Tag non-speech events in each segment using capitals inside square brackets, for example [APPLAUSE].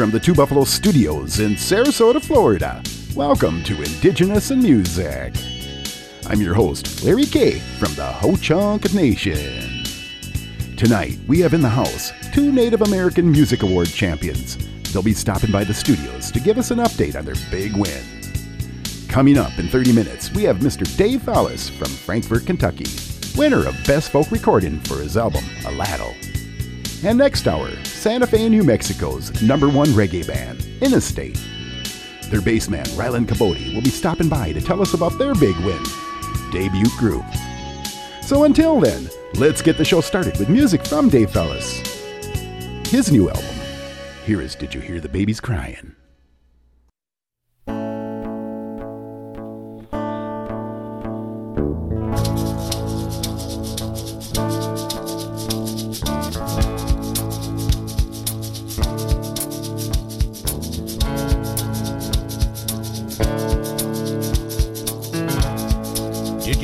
from the Two Buffalo Studios in Sarasota, Florida. Welcome to Indigenous in Music. I'm your host, Larry K from the Ho Chunk Nation. Tonight, we have in the house two Native American Music Award champions. They'll be stopping by the studios to give us an update on their big win. Coming up in 30 minutes, we have Mr. Dave Fallis from Frankfort, Kentucky, winner of Best Folk Recording for his album, Aladdo. And next hour, Santa Fe, New Mexico's number one reggae band, Innestate. Their bassman, Rylan Caboti, will be stopping by to tell us about their big win, debut group. So until then, let's get the show started with music from Dave Fallis. His new album. Here is Did You Hear the Babies Crying?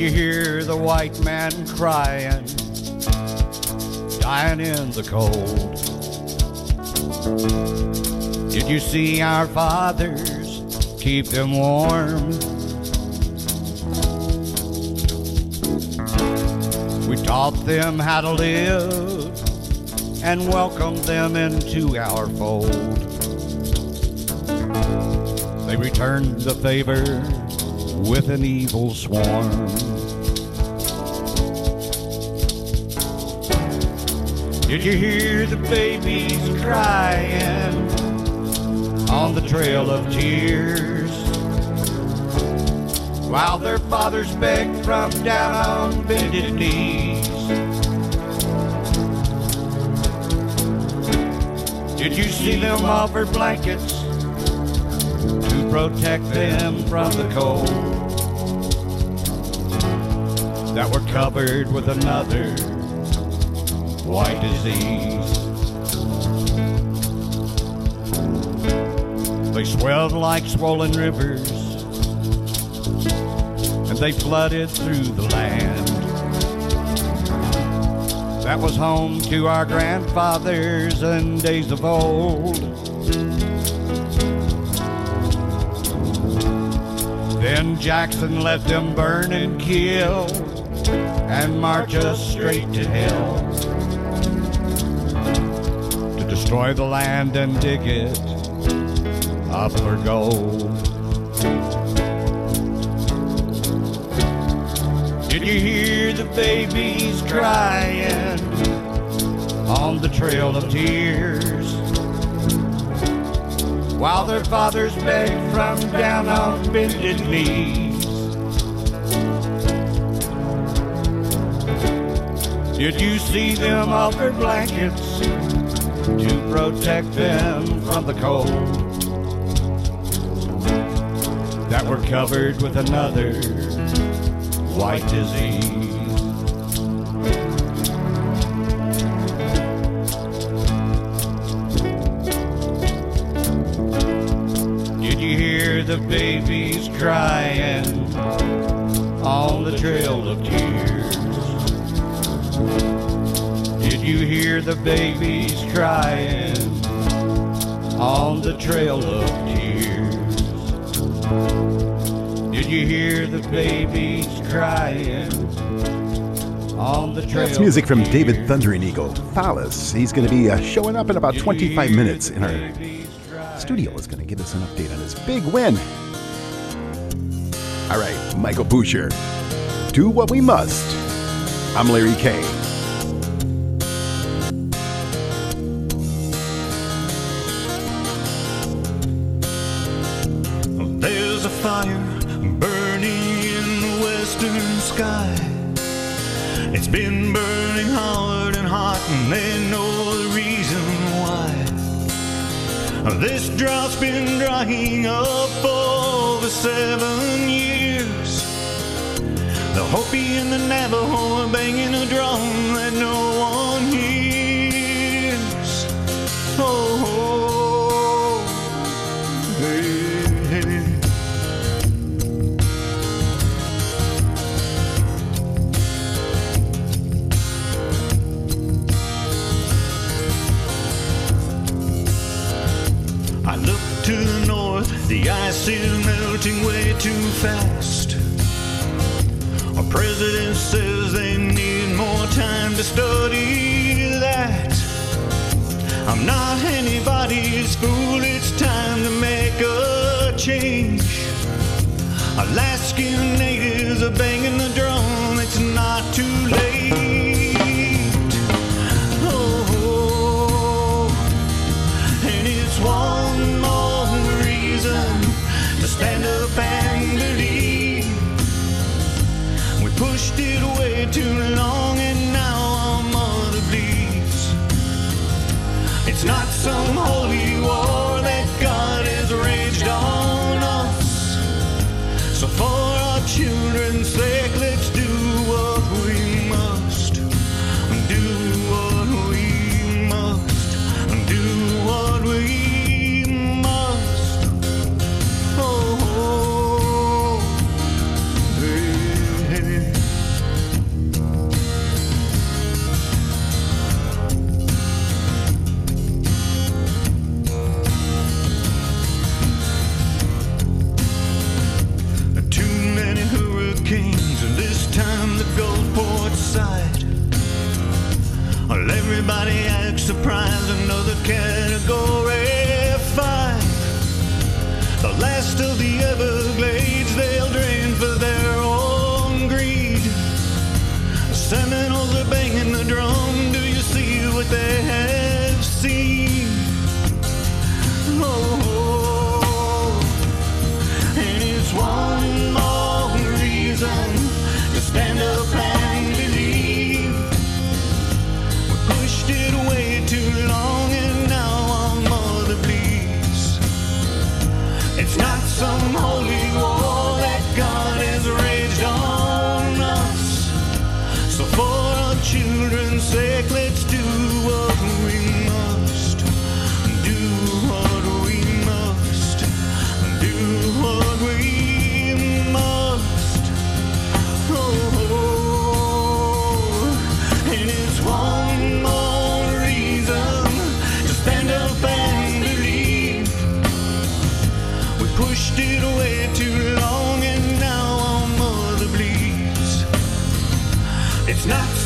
You hear the white man crying, dying in the cold? Did you see our fathers keep them warm? We taught them how to live and welcomed them into our fold. They returned the favor with an evil swarm. Did you hear the babies crying on the trail of tears? While their fathers begged from down on bended knees. Did you see them offer blankets to protect them from the cold that were covered with another white disease. They swelled like swollen rivers and they flooded through the land. That was home to our grandfathers and days of old. Then Jackson let them burn and kill and march us straight to hell destroy the land and dig it up for gold. Did you hear the babies crying on the trail of tears? While their fathers begged from down on bended knees. Did you see them offer blankets to protect them from the cold that were covered with another white disease? Did you hear the babies crying on the trail of tears? You hear the babies crying on the trail of tears? Did you hear the babies crying on the trail? That's music from? David Thundering Eagle Fallis. He's going to be uh, showing up in about 25 minutes in our studio. Is going to give us an update on his big win. All right, Michael Boucher. Do what we must. I'm Larry K. The Navajo are banging a drum that no one hears. Oh, oh hey, hey. The north, the ice is melting way too fast. They need more time to study that. I'm not anybody's fool, it's time to make a change. Alaskan natives not some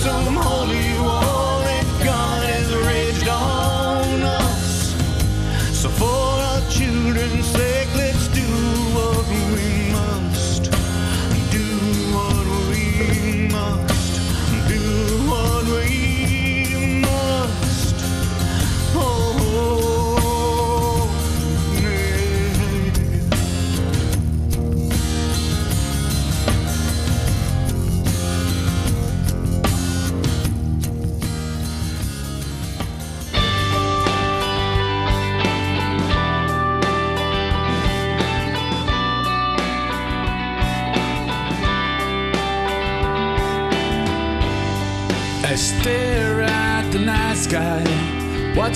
It's not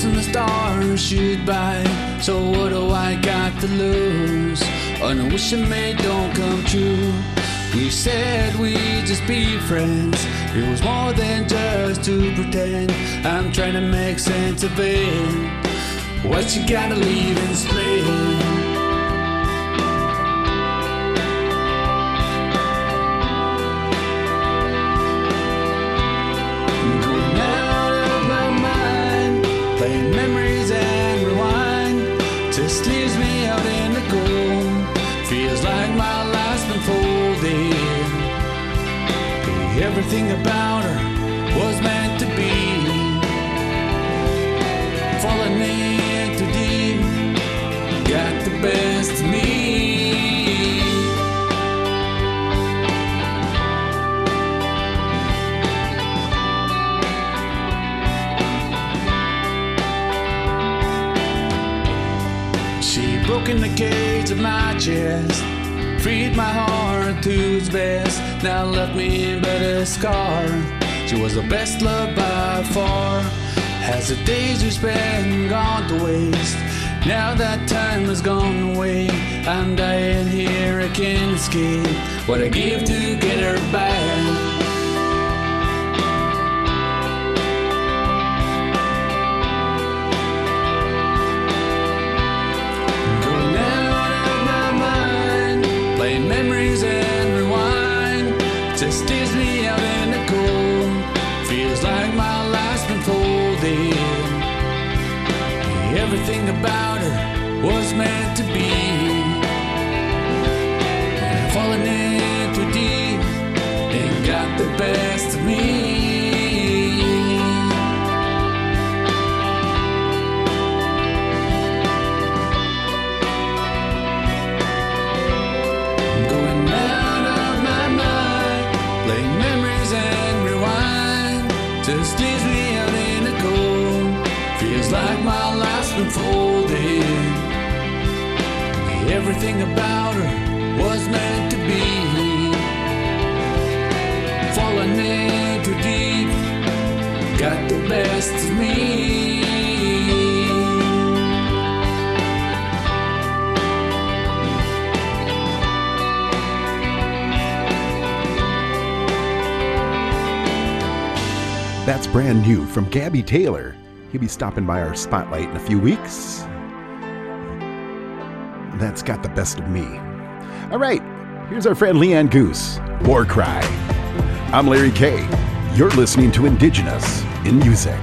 watching the stars shoot by. So what do I got to lose? And a wish I made don't come true. We said we'd just be friends. It was more than just to pretend. I'm trying to make sense of it. What you gotta leave and split. Everything about her was meant to be. Falling in too deep, got the best of me. She broke in the cage of my chest, freed my heart to its best. Now left me but a scar. She was the best love by far. Has the days we spent gone to waste? Now that time has gone away. I'm dying here, I can't escape. What I give to get her back. everything about her was meant to be. Falling in too deep and got the best of me. I'm going out of my mind, playing memories and rewind, just out in the cold. Feels like my life's been folded. Everything about her was meant to be. Falling in too deep, got the best of me. That's brand new from Gabby Taylor. He'll be stopping by our spotlight in a few weeks. That's got the best of me. All right, here's our friend Leanne Goose, War Cry. I'm Larry K. You're listening to Indigenous in Music.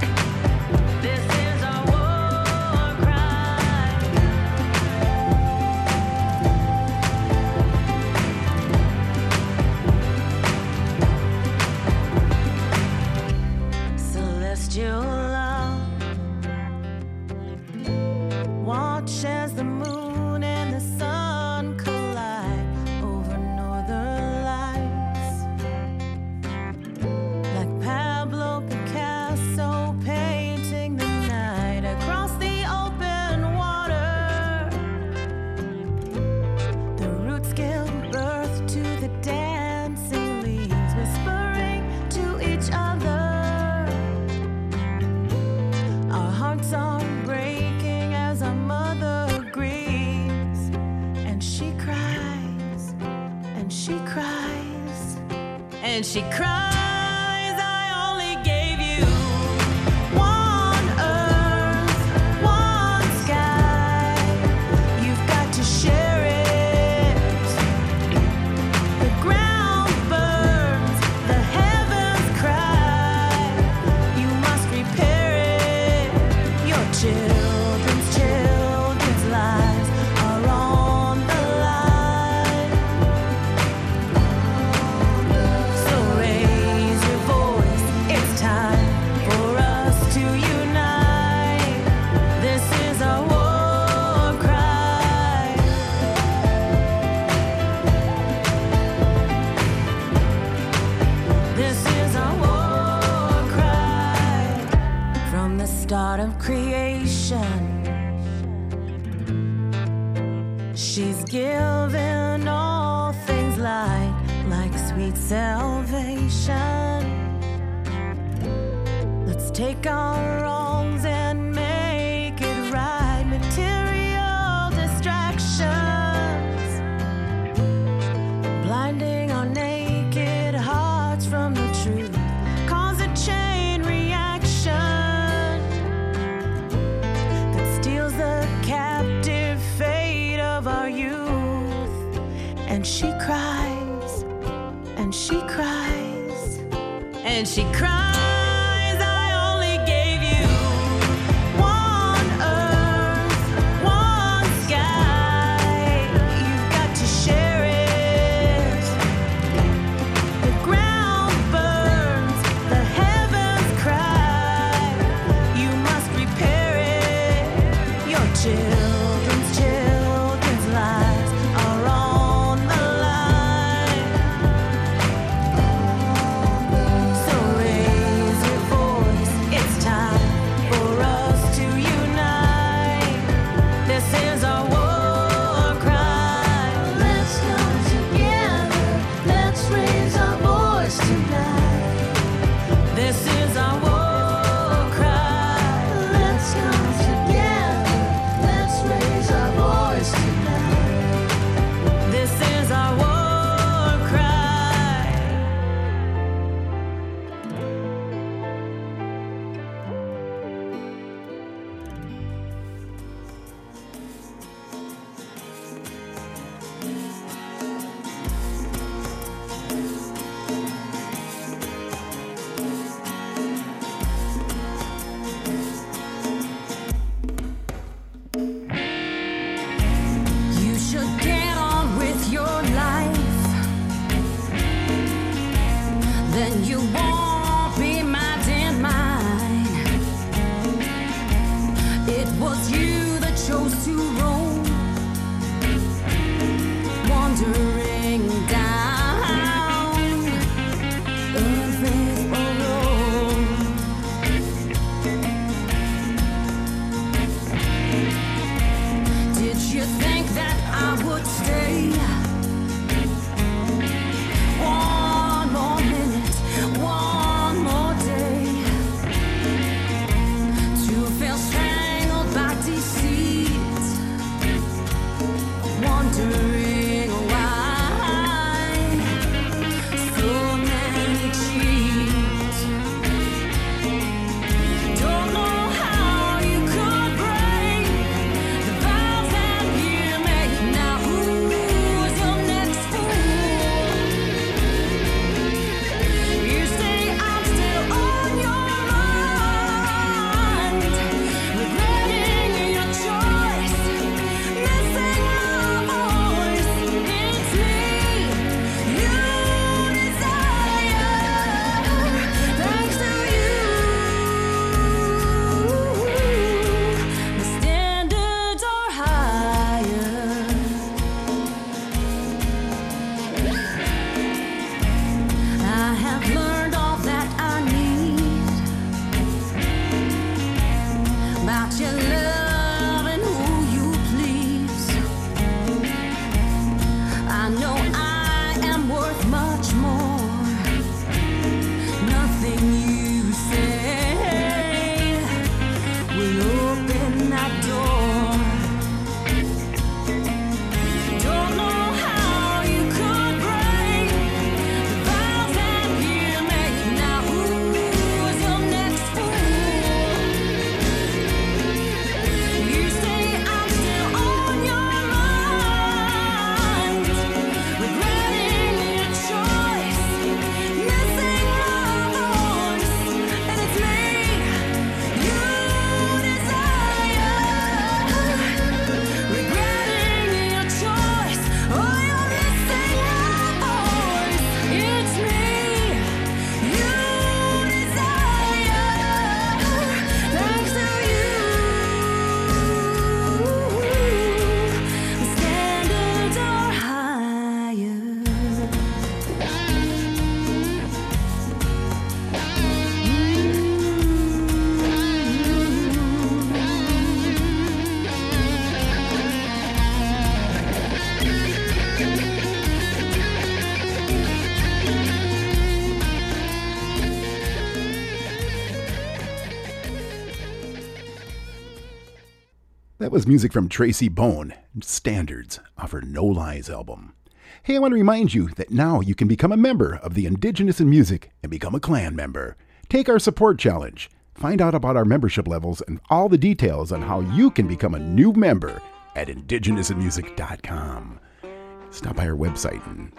Was music from Tracy Bone, Standards, off her No Lies album. Hey, I want to remind you that now you can become a member of the Indigenous in Music and become a clan member. Take our support challenge. Find out about our membership levels and all the details on how you can become a new member at indigenousinmusic.com. Stop by our website and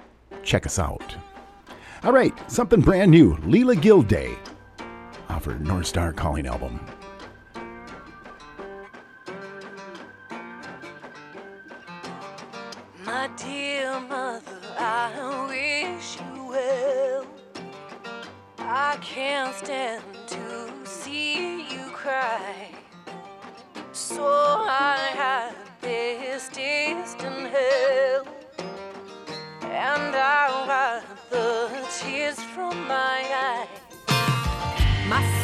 check us out. All right, something brand new Leela Gilday off her North Star Calling album. My dear mother, I wish you well. I can't stand to see you cry. So I had this in hell. And I wipe the tears from my eyes. My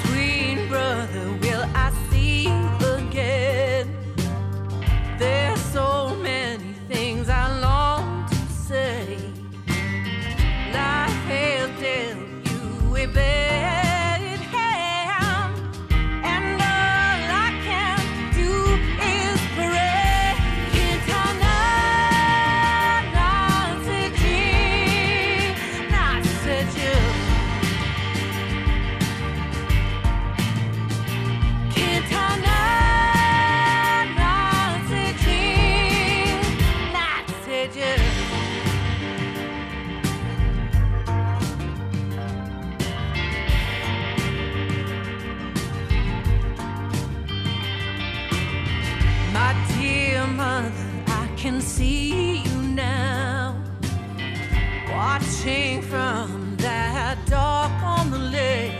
watching from that dock on the lake.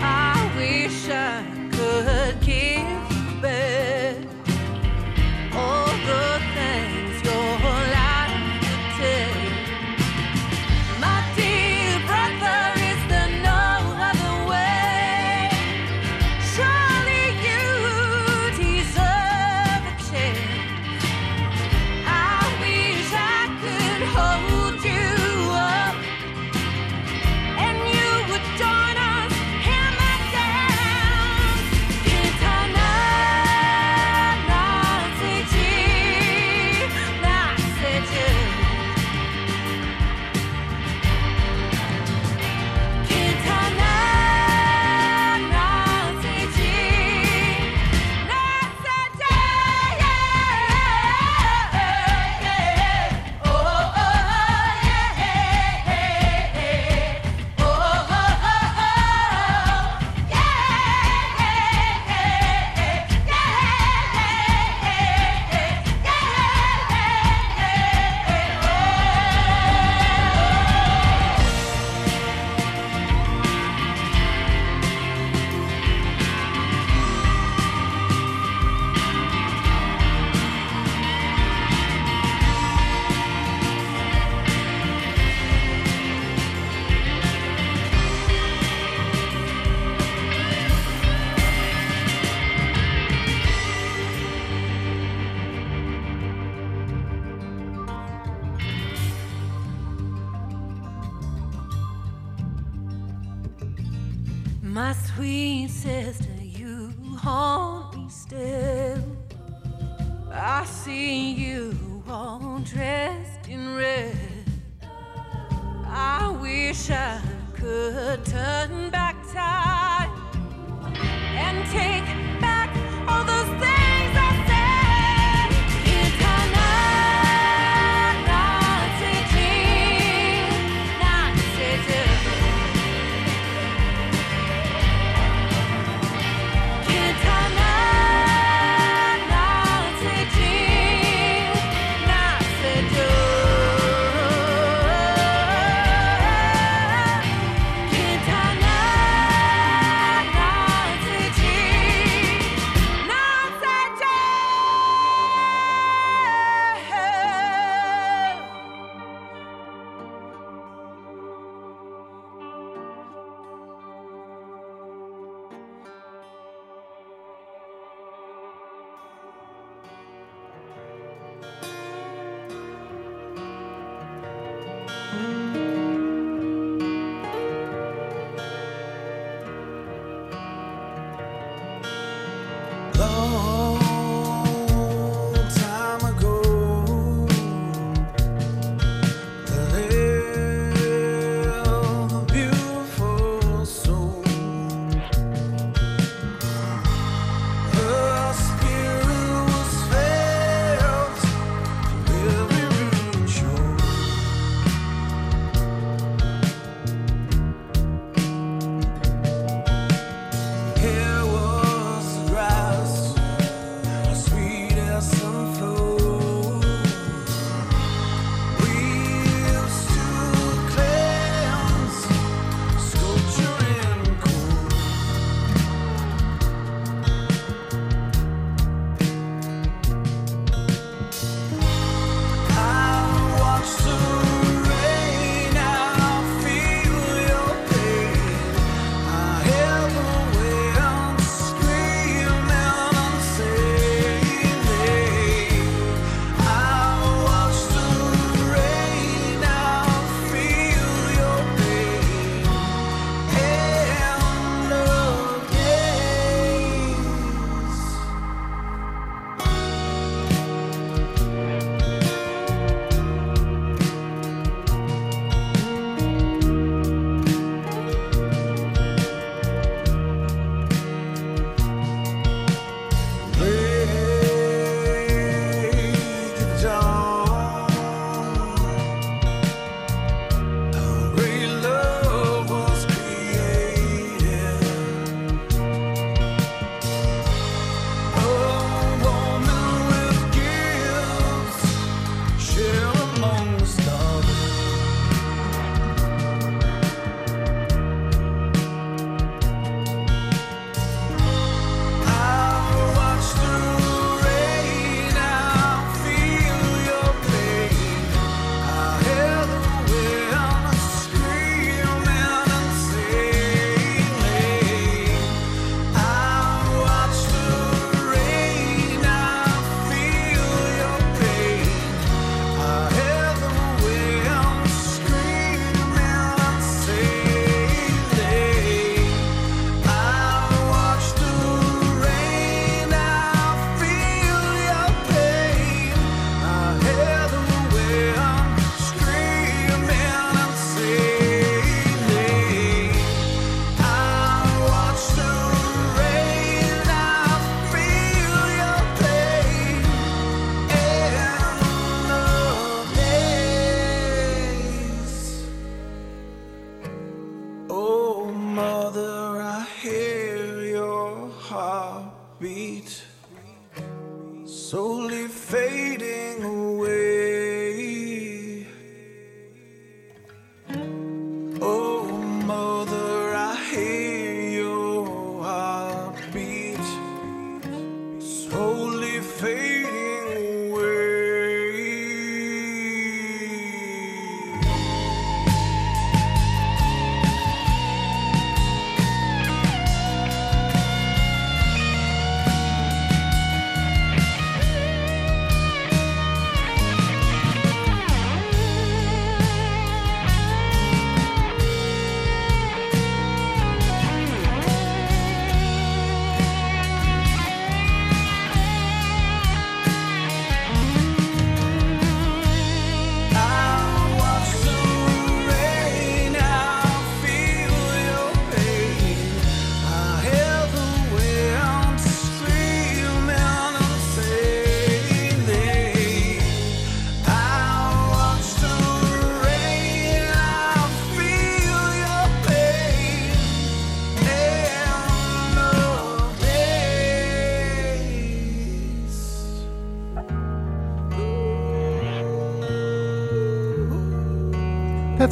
I wish I could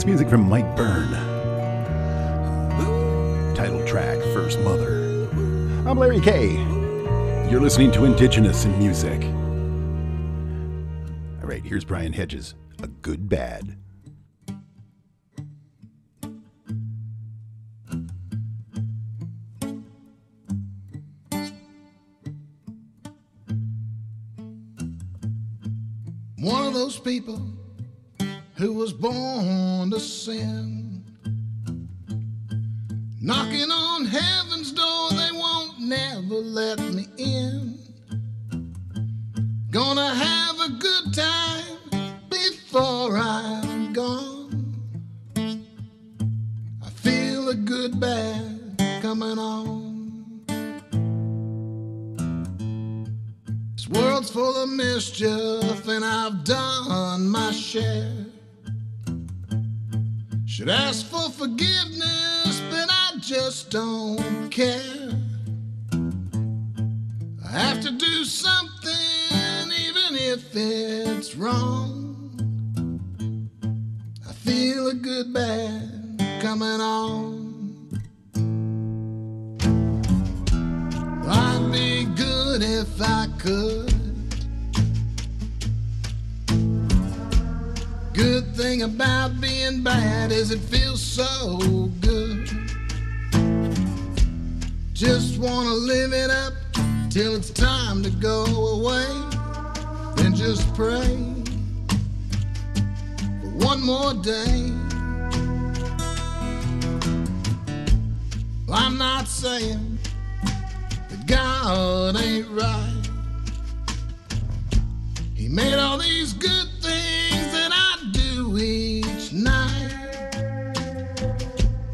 That's music from Mike Byrne. Title track, First Mother. I'm Larry K. You're listening to Indigenous in Music. All right, here's Brian Hedges, A Good Bad. Should ask for forgiveness, but I just don't care. I have to do something, even if it's wrong. I feel a good bad coming on. I'd be good if I could. Good thing about being bad is it feels so good. Just wanna live it up till it's time to go away. Then just pray for one more day. Well, I'm not saying that God ain't right. He made all these good things each night.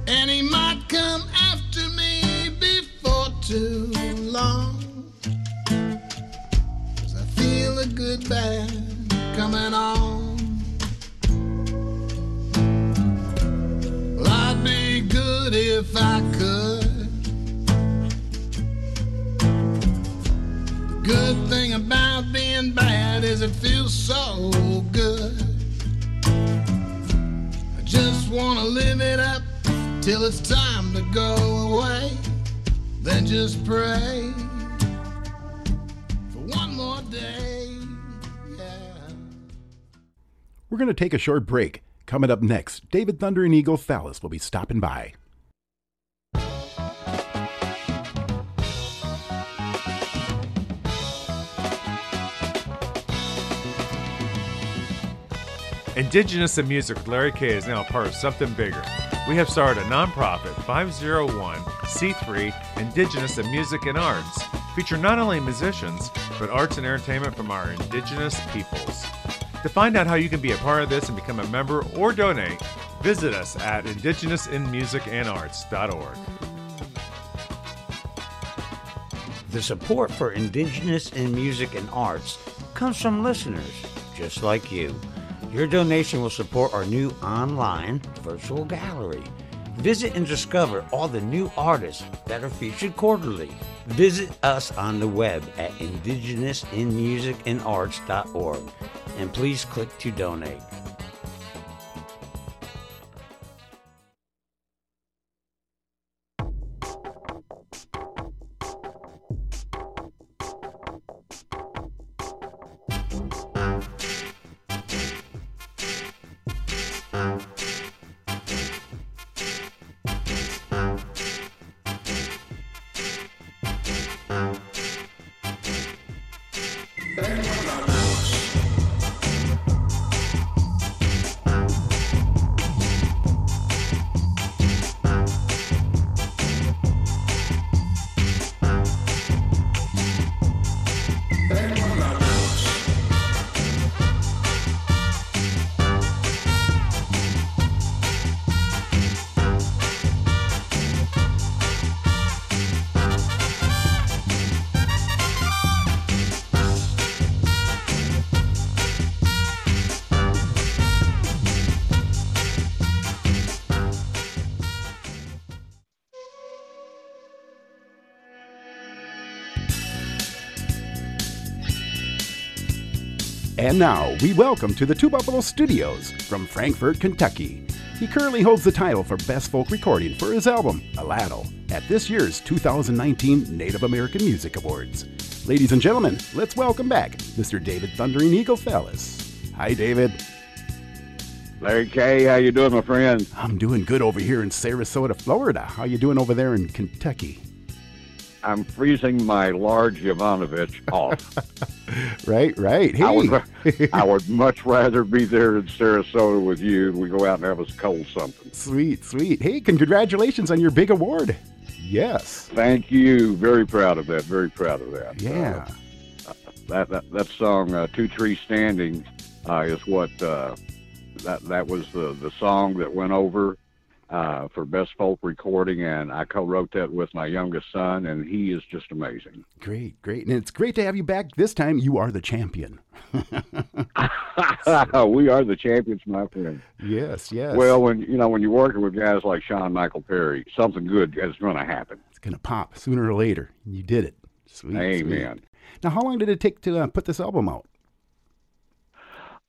And he might come after me before too long. 'Cause I feel a good bad coming on. Well, I'd be good if I could. The good thing about being bad is it feels so good. Wanna live it up till it's time to go away, then just pray for one more day. Yeah. We're going to take a short break. Coming up next, David Thunder and Eagle Follis will be stopping by. Indigenous in Music with Larry K is now a part of something bigger. We have started a nonprofit 501c3 Indigenous in Music and Arts, feature not only musicians, but arts and entertainment from our indigenous peoples. To find out how you can be a part of this and become a member or donate, visit us at indigenousinmusicandarts.org. The support for Indigenous in music and arts comes from listeners just like you. Your donation will support our new online virtual gallery. Visit and discover all the new artists that are featured quarterly. Visit us on the web at indigenousinmusicandarts.org and please click to donate. And now, we welcome to the Two Buffalo Studios from Frankfort, Kentucky. He currently holds the title for Best Folk Recording for his album, Atlatl, at this year's 2019 Native American Music Awards. Ladies and gentlemen, let's welcome back Mr. David Thundering Eagle Follis. Hi, David. Larry K, how you doing, my friend? I'm doing good over here in Sarasota, Florida. How you doing over there in Kentucky? I'm freezing my large Ivanovich off. [LAUGHS] Right, right. Hey, I would, I would much rather be there in Sarasota with you. We go out and have us cold something. sweet, sweet. Hey, congratulations on your big award. Yes. Thank you. Very proud of that. Very proud of that. Yeah. Uh, that, that that song, uh, Two Trees Standing, uh, is what uh, that that was the the song that went over uh, for best folk recording, and I co-wrote that with my youngest son, and he is just amazing. Great, great. And it's great to have you back. This time you are the champion. [LAUGHS] we are the champions, my friend. Yes, yes. Well, when you know when you're working with guys like Sean Michael Perry, something good is going to happen. it's going to pop sooner or later. You did it. Sweet. Amen. sweet. Now, how long did it take to uh, put this album out?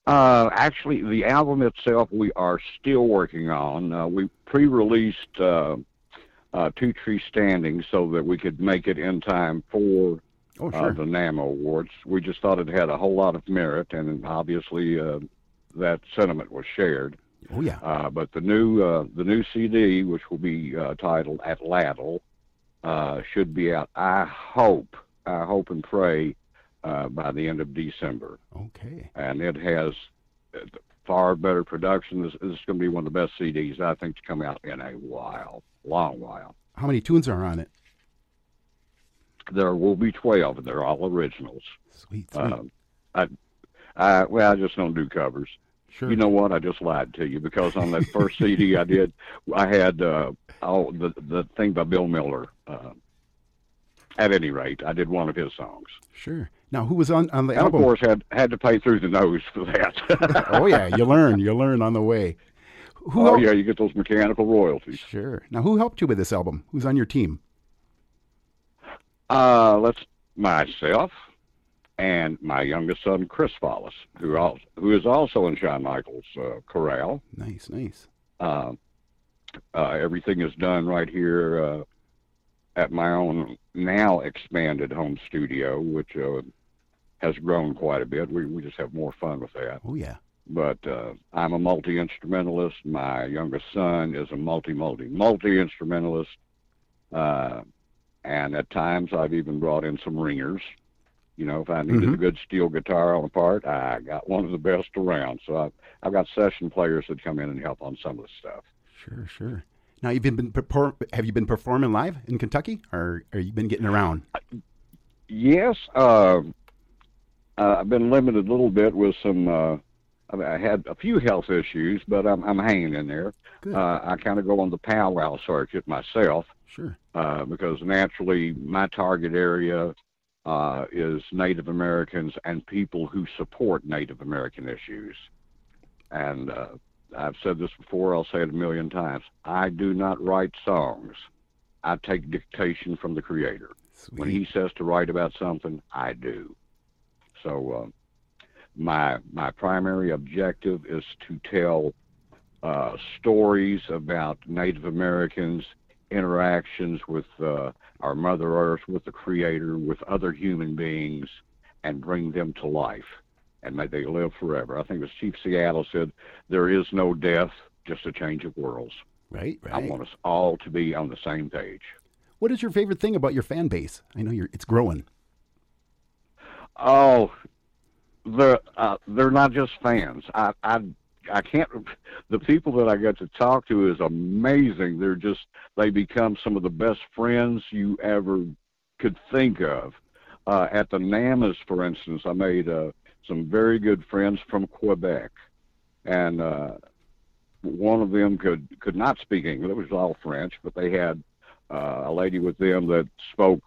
Uh, actually, the album itself we are still working on. Uh, we pre-released uh, uh, Two Tree Standing so that we could make it in time for Oh, uh, sure. the NAMO Awards. We just thought it had a whole lot of merit, and obviously uh, that sentiment was shared. oh, yeah. Uh, but the new uh, the new CD, which will be uh, titled Atlatl, uh, should be out. I hope, I hope and pray uh, by the end of December, Okay. and it has uh, far better production. This, this is going to be one of the best CDs I think to come out in a while, long while. How many tunes are on it? There will be twelve, and they're all originals. Sweet, sweet. Um, I, I well, I just don't do covers. sure. You know what? I just lied to you because on that first [LAUGHS] CD I did, I had uh, oh, the the thing by Bill Miller. Uh, at any rate, I did one of his songs, Sure. Now, who was on, on the and of course had had to pay through the nose for that. [LAUGHS] oh, yeah. You learn. You learn on the way. Who oh helped- yeah, you get those mechanical royalties. Sure. Now, who helped you with this album? Who's on your team? Uh, let's myself and my youngest son Chris Follis, who also, who is also in Sean Michael's uh, chorale. Nice, nice. Uh, uh, everything is done right here uh, at my own now expanded home studio, which uh, has grown quite a bit. We we just have more fun with that. Oh yeah. But uh, I'm a multi instrumentalist. My youngest son is a multi multi multi instrumentalist, uh, and at times I've even brought in some ringers. You know, if I needed Mhm. a good steel guitar on a part, I got one of the best around. So I've I've got session players that come in and help on some of the stuff. Sure, sure. Now you've been, been have you been performing live in Kentucky, or or you been getting around? Yes, uh, uh, I've been limited a little bit with some. Uh, I, had a few health issues, but I'm I'm hanging in there. Uh, I kind of go on the powwow circuit myself Sure. uh, because naturally my target area uh, is Native Americans and people who support Native American issues. And uh, I've said this before, I'll say it a million times. I do not write songs. I take dictation from the Creator. Sweet. When he says to write about something, I do. So uh, my my primary objective is to tell uh, stories about Native Americans, interactions with uh, our Mother Earth, with the Creator, with other human beings, and bring them to life. And may they live forever. I think as Chief Seattle said, there is no death, just a change of worlds. right, right. I want us all to be on the same page. What is your favorite thing about your fan base? I know you're it's growing. Oh, they're uh, they're not just fans. I I I can't. The people that I get to talk to is amazing. They're just they become some of the best friends you ever could think of. Uh, at the NAMAs, for instance, I made uh, some very good friends from Quebec, and uh, one of them could could not speak English. It was all French, but they had uh, a lady with them that spoke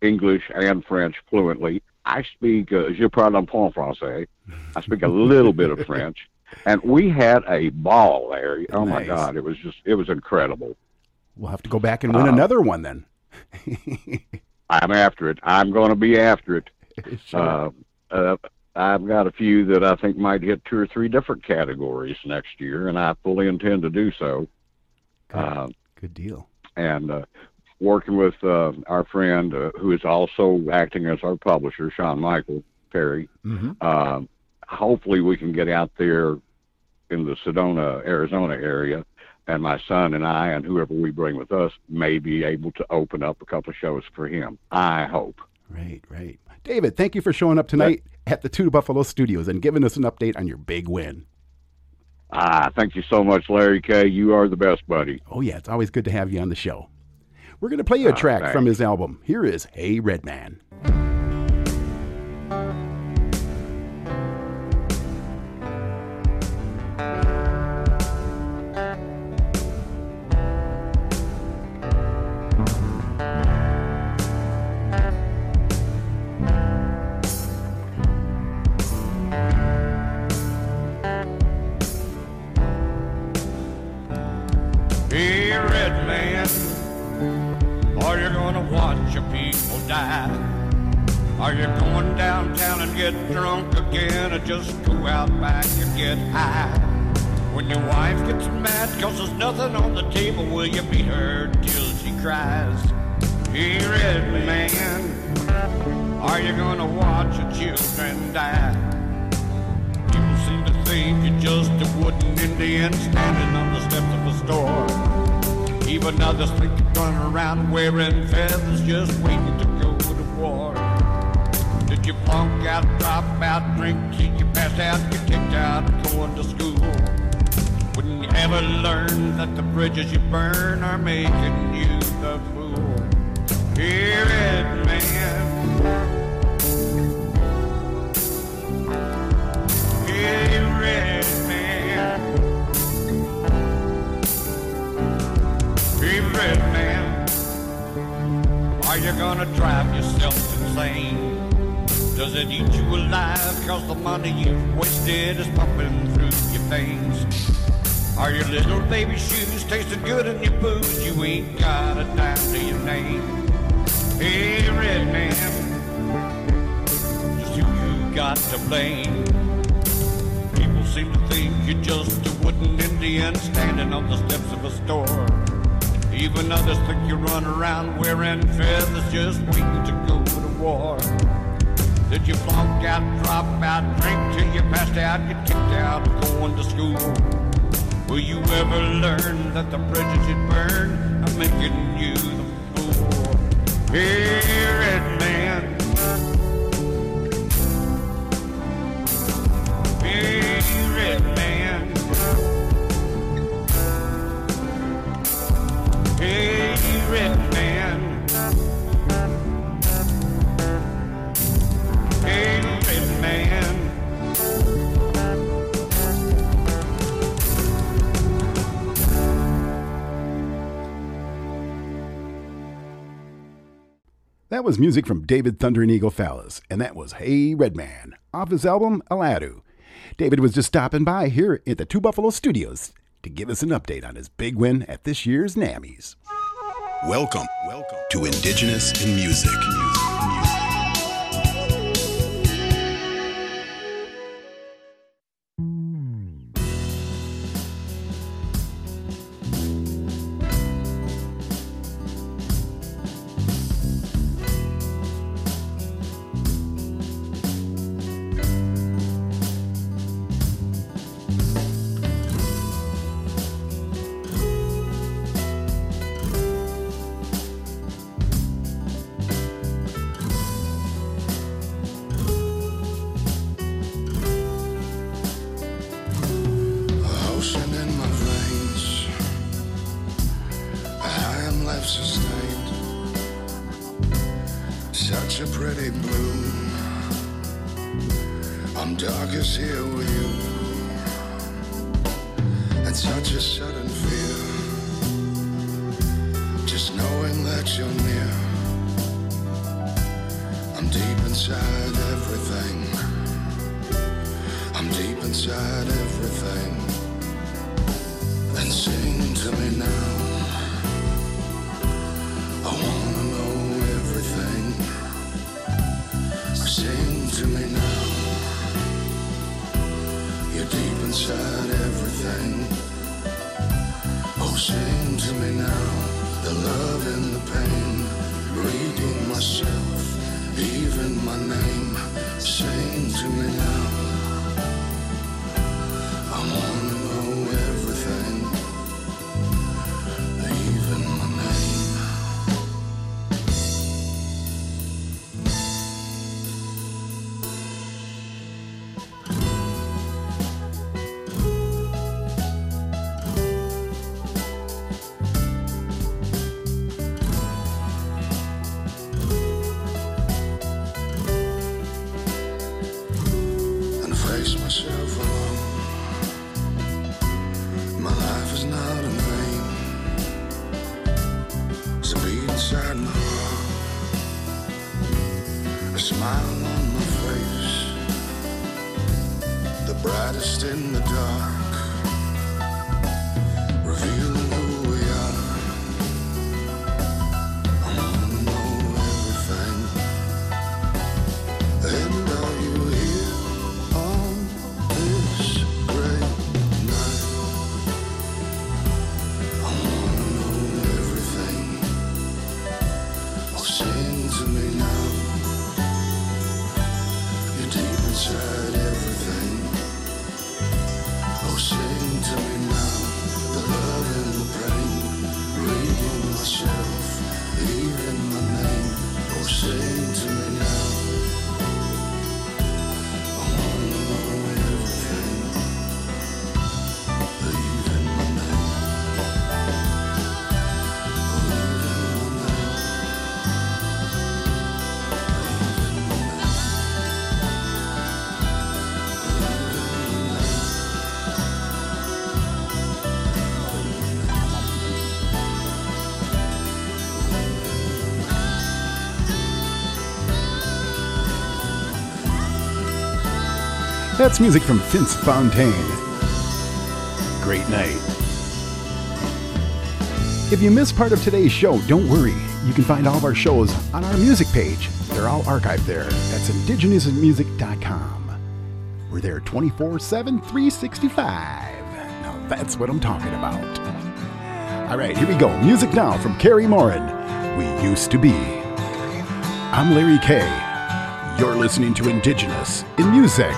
English and French fluently. I speak, uh, je parle un peu français. I speak a little bit of [LAUGHS] French. And we had a ball there. Oh my God. It was just, it was incredible. We'll have to go back and win Uh, another one then. [LAUGHS] I'm after it. I'm going to be after it. [LAUGHS] sure. Uh, uh, I've got a few that I think might hit two or three different categories next year, and I fully intend to do so. Good. Uh, Good deal. and uh, working with uh, our friend uh, who is also acting as our publisher, Sean Michael Perry. Mm-hmm. Uh, hopefully, we can get out there in the Sedona, Arizona area, and my son and I, and whoever we bring with us, may be able to open up a couple of shows for him. I hope. Right, right. David, thank you for showing up tonight at the Two Buffalo Studios and giving us an update on your big win. Ah, thank you so much, Larry K. You are the best, buddy. Oh yeah, it's always good to have you on the show. We're going to play you a Ah, track thanks. from his album. Here is Hey Red gonna watch your people die? Are you going downtown and get drunk again, or just go out back and get high? When your wife gets mad cause there's nothing on the table, will you beat her till she cries? Hey, red man, are you gonna watch your children die? People seem to think you're just a wooden Indian standing on the steps of a store. Even others think you're running around wearing feathers, just waiting to go to war. Did you punk out, drop out, drink till you pass out, get kicked out, going to school? Wouldn't you ever learn that the bridges you burn are making you the fool? Hear Are gonna drive yourself insane? Does it eat you alive? Cause the money you've wasted is pumping through your veins. Are your little baby shoes tasting good in your boots? You ain't got a dime to your name. Hey, red man. Just who you got to blame? People seem to think you're just a wooden Indian standing on the steps of a store. Even others think you run around wearing feathers just waiting to go to war. Did you flunk out, drop out, drink till you passed out, get kicked out going to school? Will you ever learn that the bridges you burn are making you the fool? Hey, That was music from David Thunder and Eagle Follis, and that was Hey Redman off his album Atlatl. David was just stopping by here at the Two Buffalo Studios to give us an update on his big win at this year's NAMMYs. Welcome, welcome to Indigenous in Music. That's music from Vince Fontaine. Great night. If you missed part of today's show, don't worry. You can find all of our shows on our music page. They're all archived there. That's indigenousmusic.com. We're there 24 7, 365. Now that's what I'm talking about. All right, here we go. Music now from Carrie Morin. We used to be. I'm Larry K. You're listening to Indigenous in Music.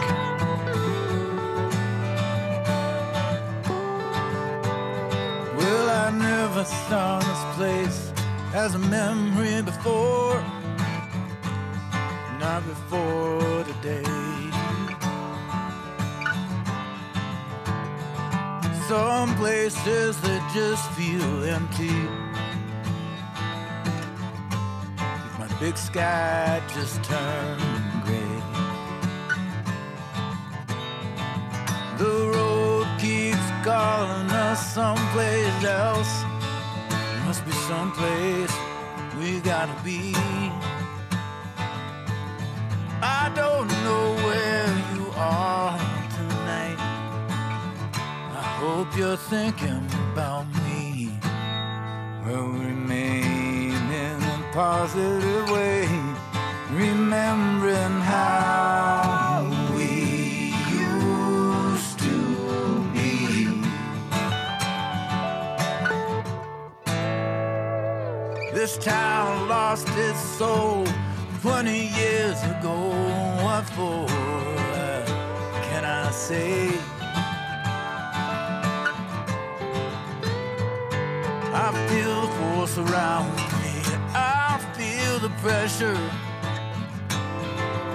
pleasure.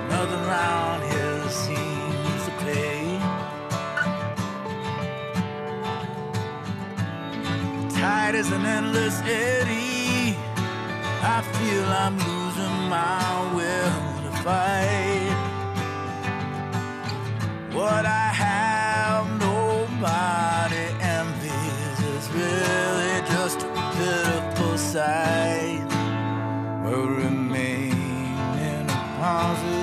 Nothing around here seems to play. The tide is an endless eddy. I feel I'm losing my will to fight. What I have, nobody envies. It's really just a pitiful sight. houses.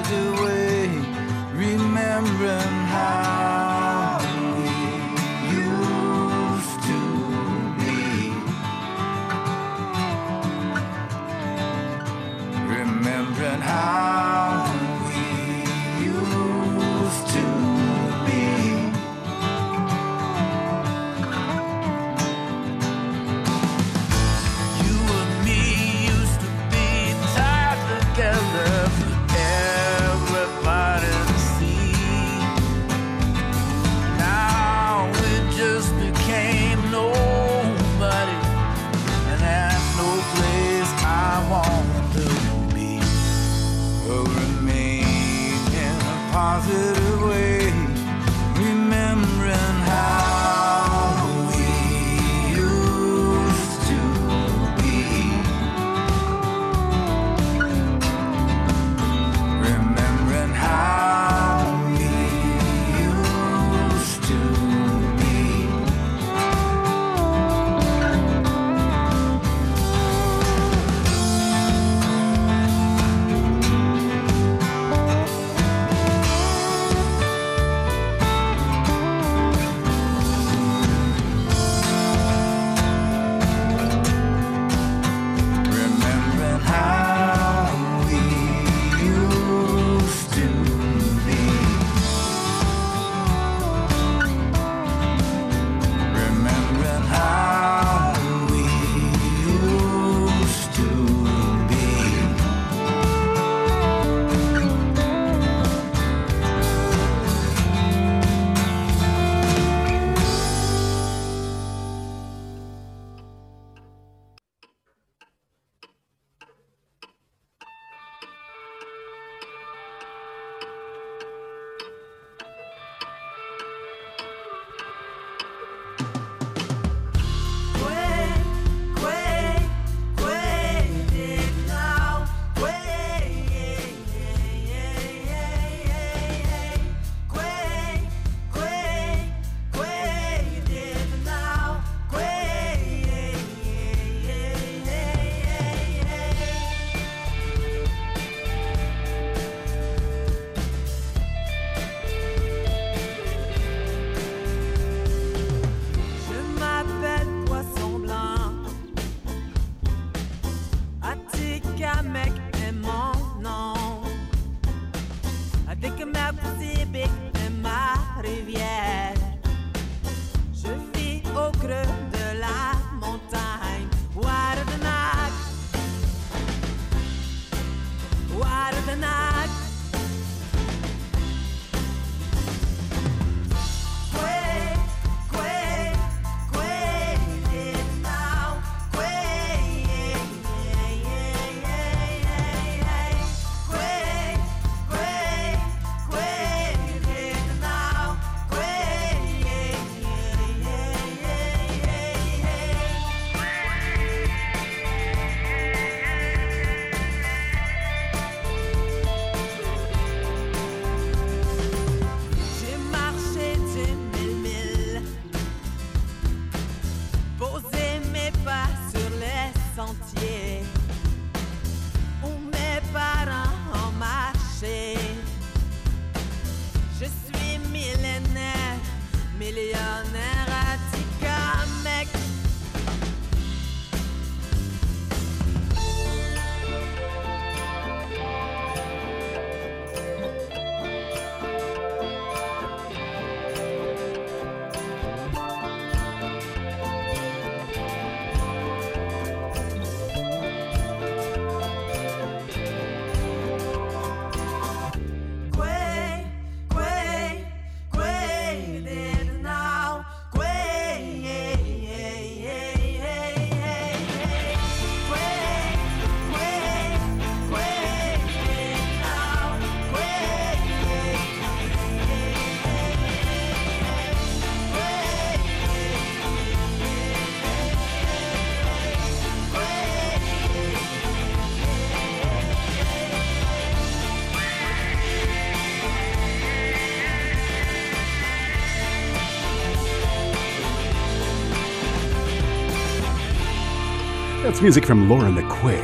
That's music from Laura McQuay.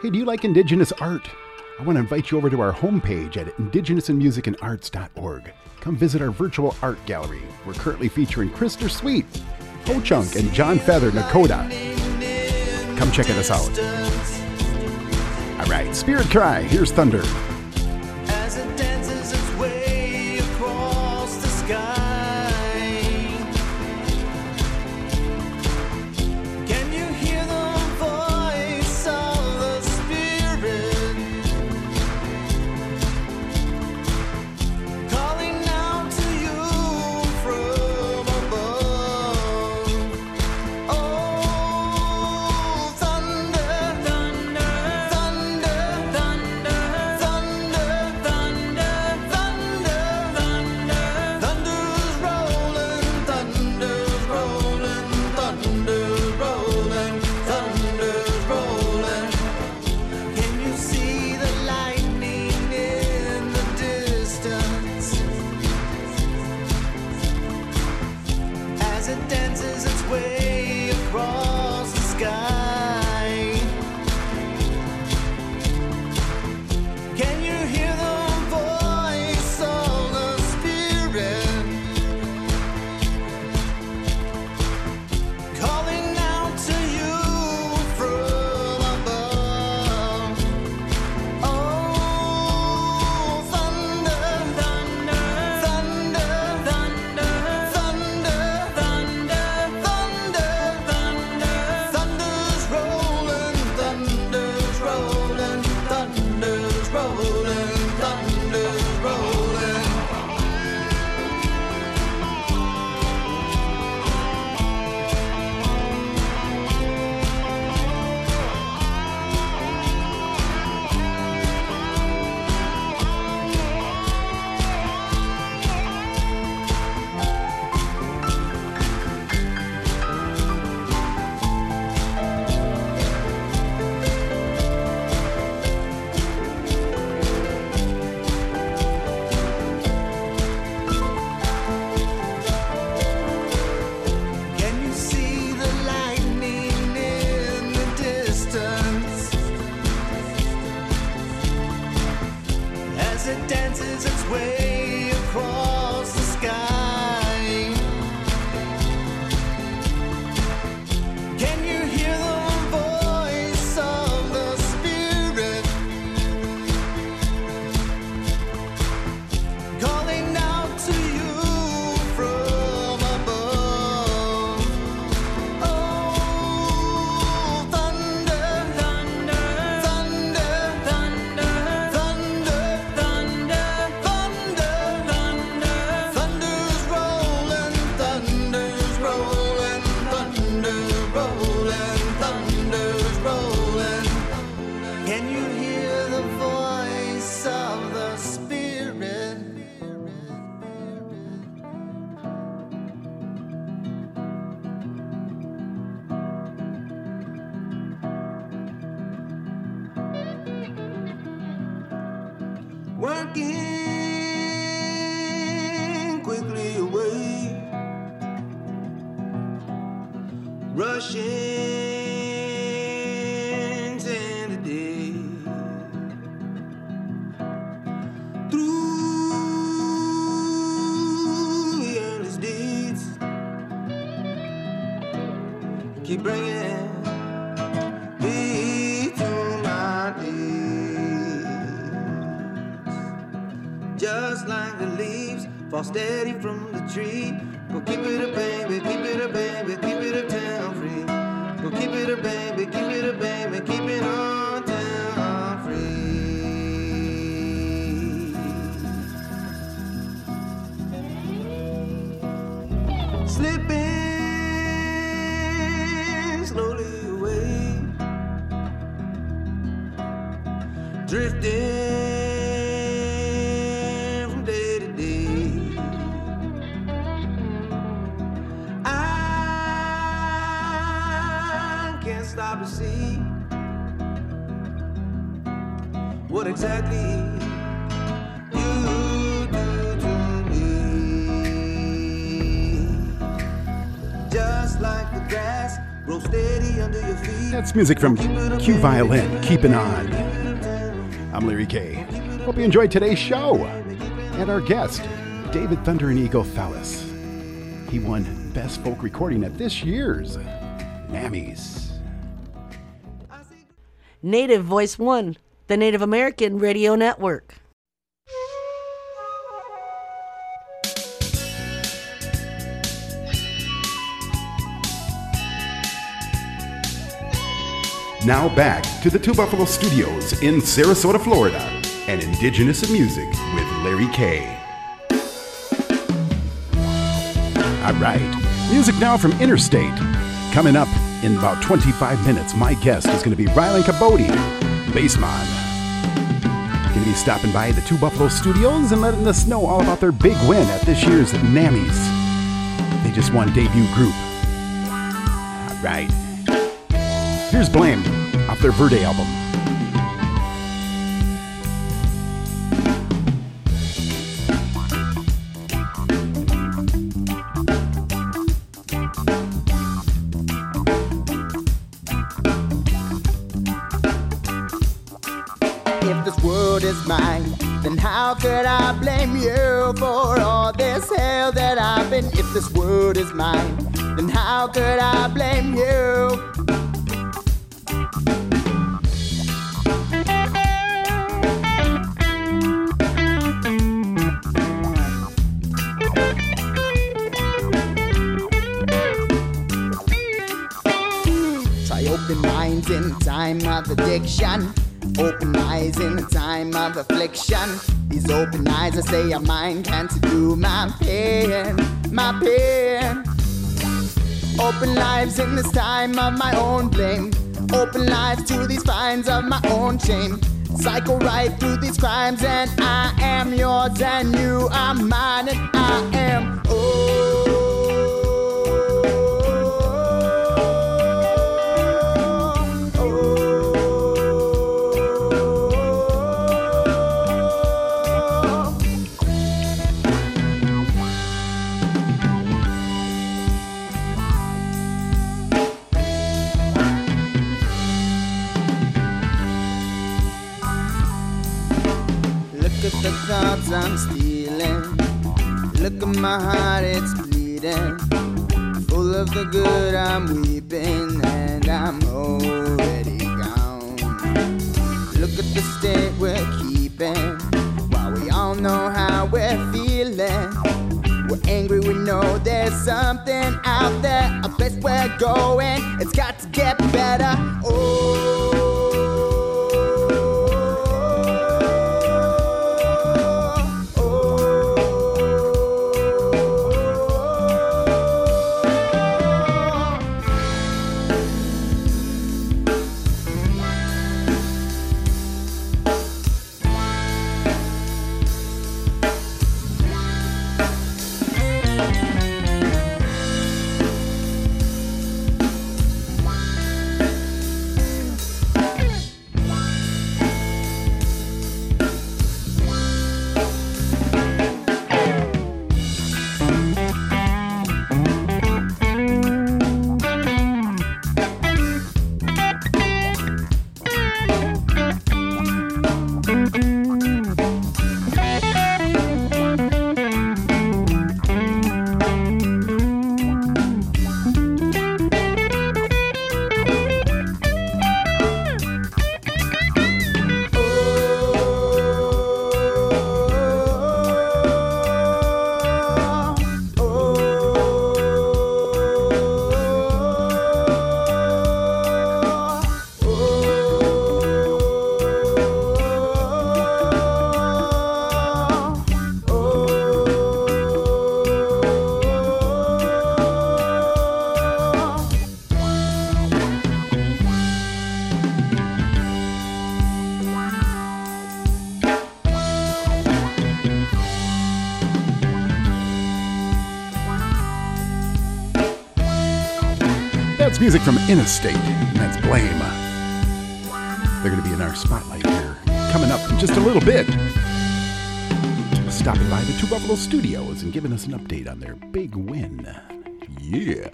Hey, do you like Indigenous art? I want to invite you over to our homepage at indigenousandmusicandarts.org. Come visit our virtual art gallery. We're currently featuring Krister Sweet, Ho Chunk, and John Feather Nakoda. Come check us out. All right, Spirit Cry, here's Thunder. That's music from Q Violin, Keeping On. I'm Larry K. Hope you enjoyed today's show. And our guest, David Thunder and Eagle Follis. He won Best Folk Recording at this year's NAMMYs. Native Voice One, the Native American Radio Network. Now back to the Two Buffalo Studios in Sarasota, Florida, and Indigenous in Music with Larry K. All right, music now from Interstate. Coming up in about 25 minutes, my guest is going to be Rylan Caboti, bassman. Going to be stopping by the Two Buffalo Studios and letting us know all about their big win at this year's NAMMYs. They just won debut group. All right. Here's Blame off their Verde album. If this world is mine, then how could I blame you for all this hell that I've been? If this world is mine, then how could I blame you? Addiction. Open eyes in a time of affliction. These open eyes, I say, are mine. Can't do my pain, my pain. Open lives in this time of my own blame. Open lives to these fines of my own shame. Cycle right through these crimes, and I am yours, and you are mine, and I am. Look I'm stealing. Look at my heart, it's bleeding. Full of the good, I'm weeping, and I'm already gone. Look at the state we're keeping. While we all know how we're feeling. We're angry, we know there's something out there, a place we're going. It's got to get better. That's music from Interstate, and that's Blame. They're going to be in our spotlight here coming up in just a little bit. Stopping by the Two Buffalo Studios and giving us an update on their big win. Yeah.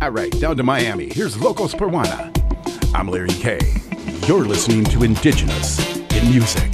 All right, down to Miami. Here's Locos Peruana. I'm Larry K. You're listening to Indigenous in Music.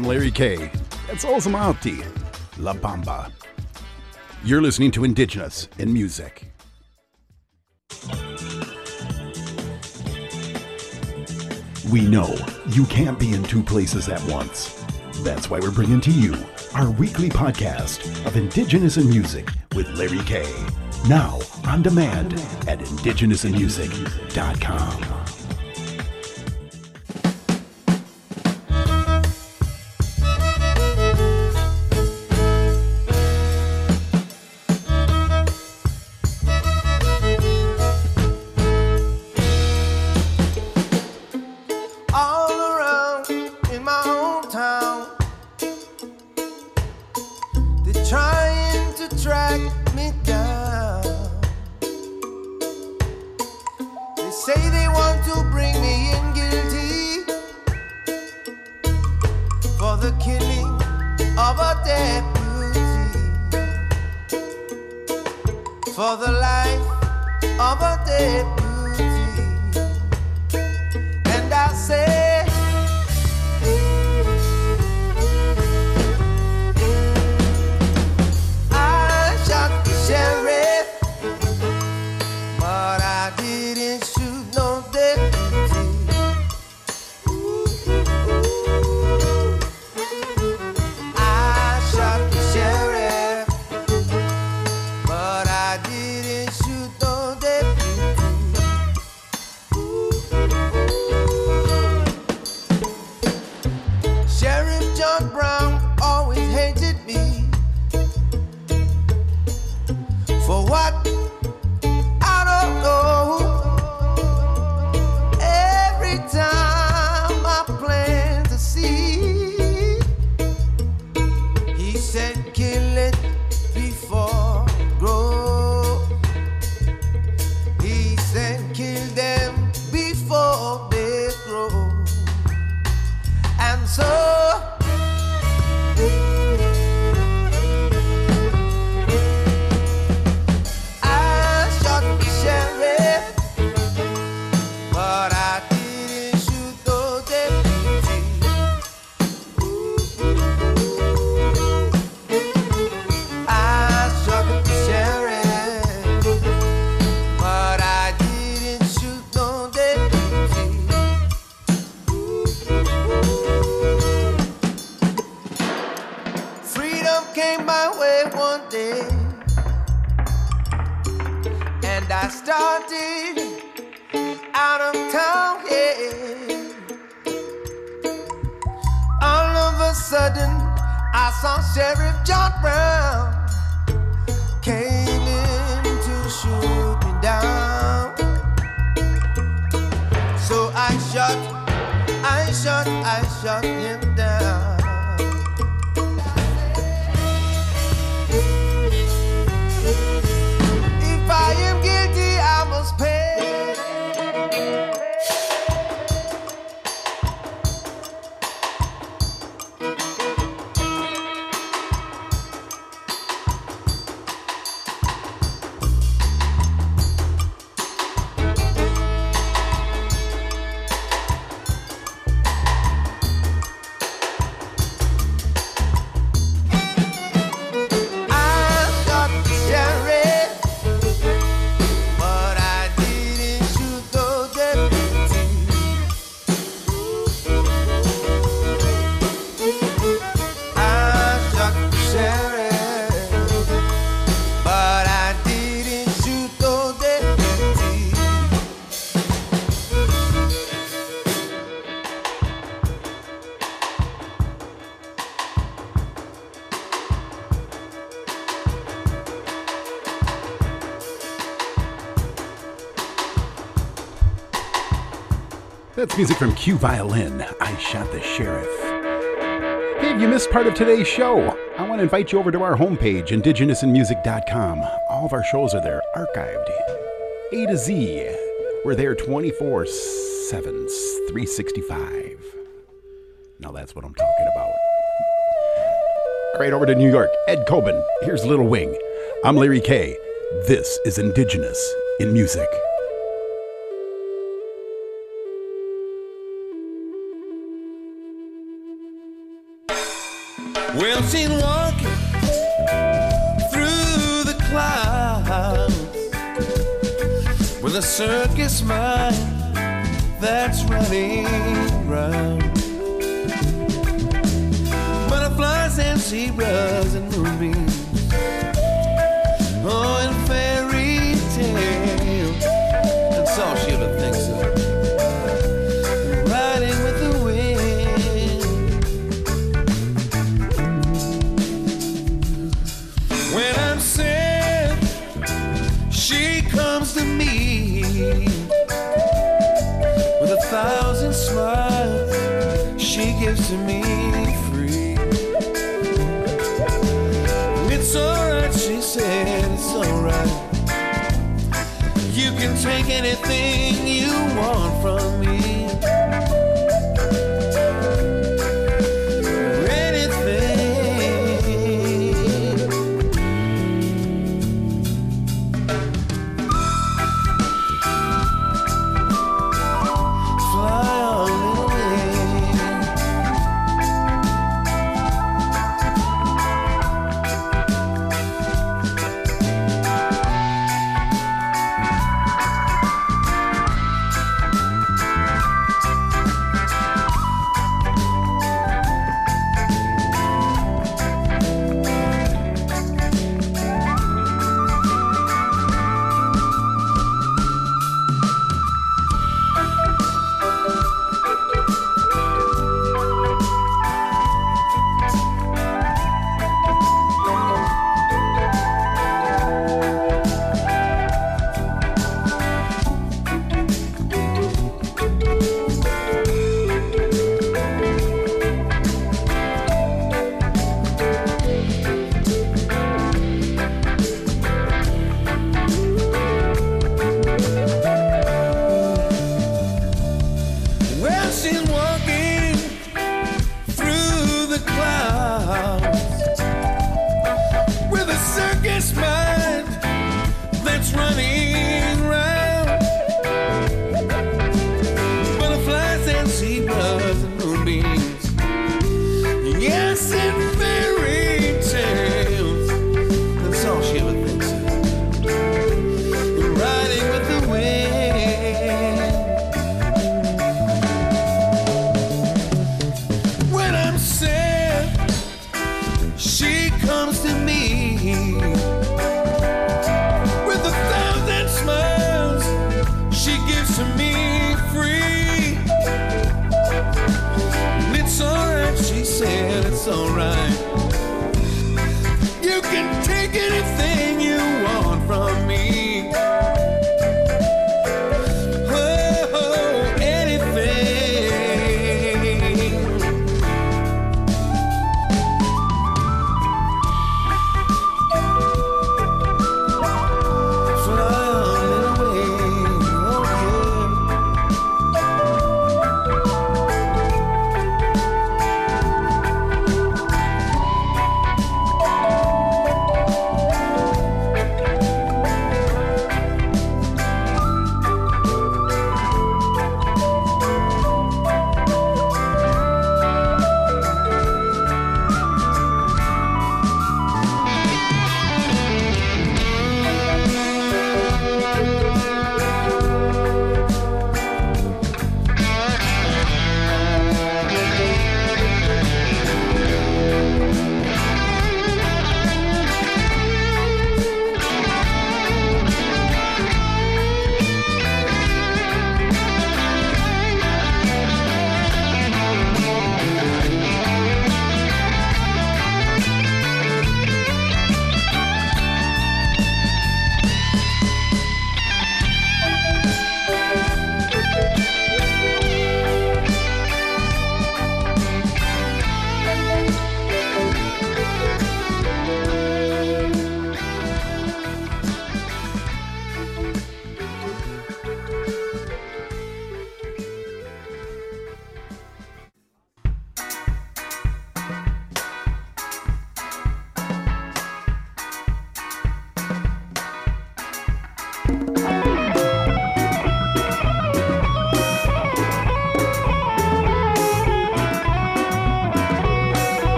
I'm Larry K. It's also Malti, La Bamba. You're listening to Indigenous in Music. We know you can't be in two places at once. That's why we're bringing to you our weekly podcast of Indigenous in Music with Larry K. Now on demand at indigenousinmusic.com. music from Q Violin. I shot the sheriff. Hey, if you missed part of today's show, I want to invite you over to our homepage, indigenousinmusic.com. All of our shows are there, archived. A to Z. We're there 24 7, 365. Now that's what I'm talking about. Right, over to New York. Ed Coben. Here's Little Wing. I'm Larry K. This is Indigenous in Music. Circus mind that's running round. Butterflies and zebras and moonbeams. To me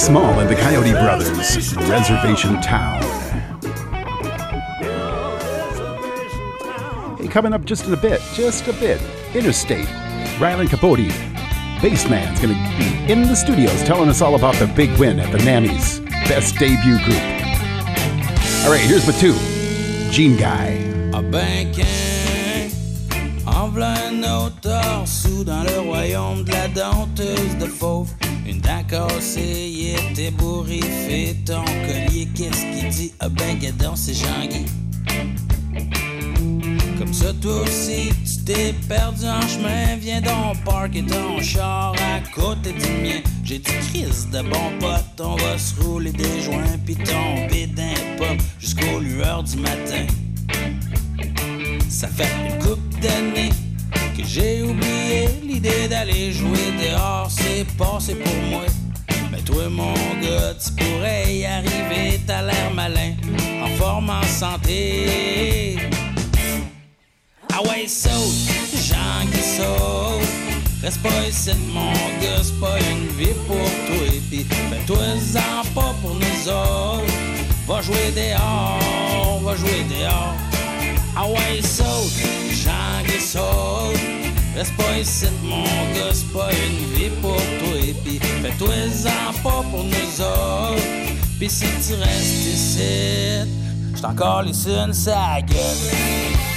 Small and the Coyote Brothers, Reservation Town. Hey, coming up just in a bit, just a bit, Interstate, Rylan Cabote, Bassman's gonna be in the studios telling us all about the big win at the NAMMYs Best Debut Group. All right, here's with two, Gene Guy. Ben qu'un, en un sous dans le royaume de la de fauve. Cassée, il était bourriffé, ton collier, qu'est-ce qu'il dit? Ah ben gadon, c'est Jean-Guy. Comme ça, toi aussi, tu t'es perdu en chemin, viens donc parker ton char à côté du mien. J'ai du crise de bon pote, on va se rouler des joints, puis tomber d'un pop jusqu'aux lueurs du matin. Ça fait une coupe d'années que j'ai oublié l'idée d'aller jouer dehors, c'est passé pour moi. Toi, mon gars, tu pourrais y arriver, t'as l'air malin, en forme, en santé. Ah ouais, saute, Jean qui saute. Reste pas ici, mon gars, pas une vie pour toi. Pis fais-toi-en pas pour nous autres. Va jouer dehors, va jouer dehors. Ah ouais, saute, Jean qui saute. Reste pas ici, mon gars, c'est pas une vie pour toi. Pis fais-toi-en pas pour nous autres. Pis si tu restes ici, j't'en encore les une sa gueule.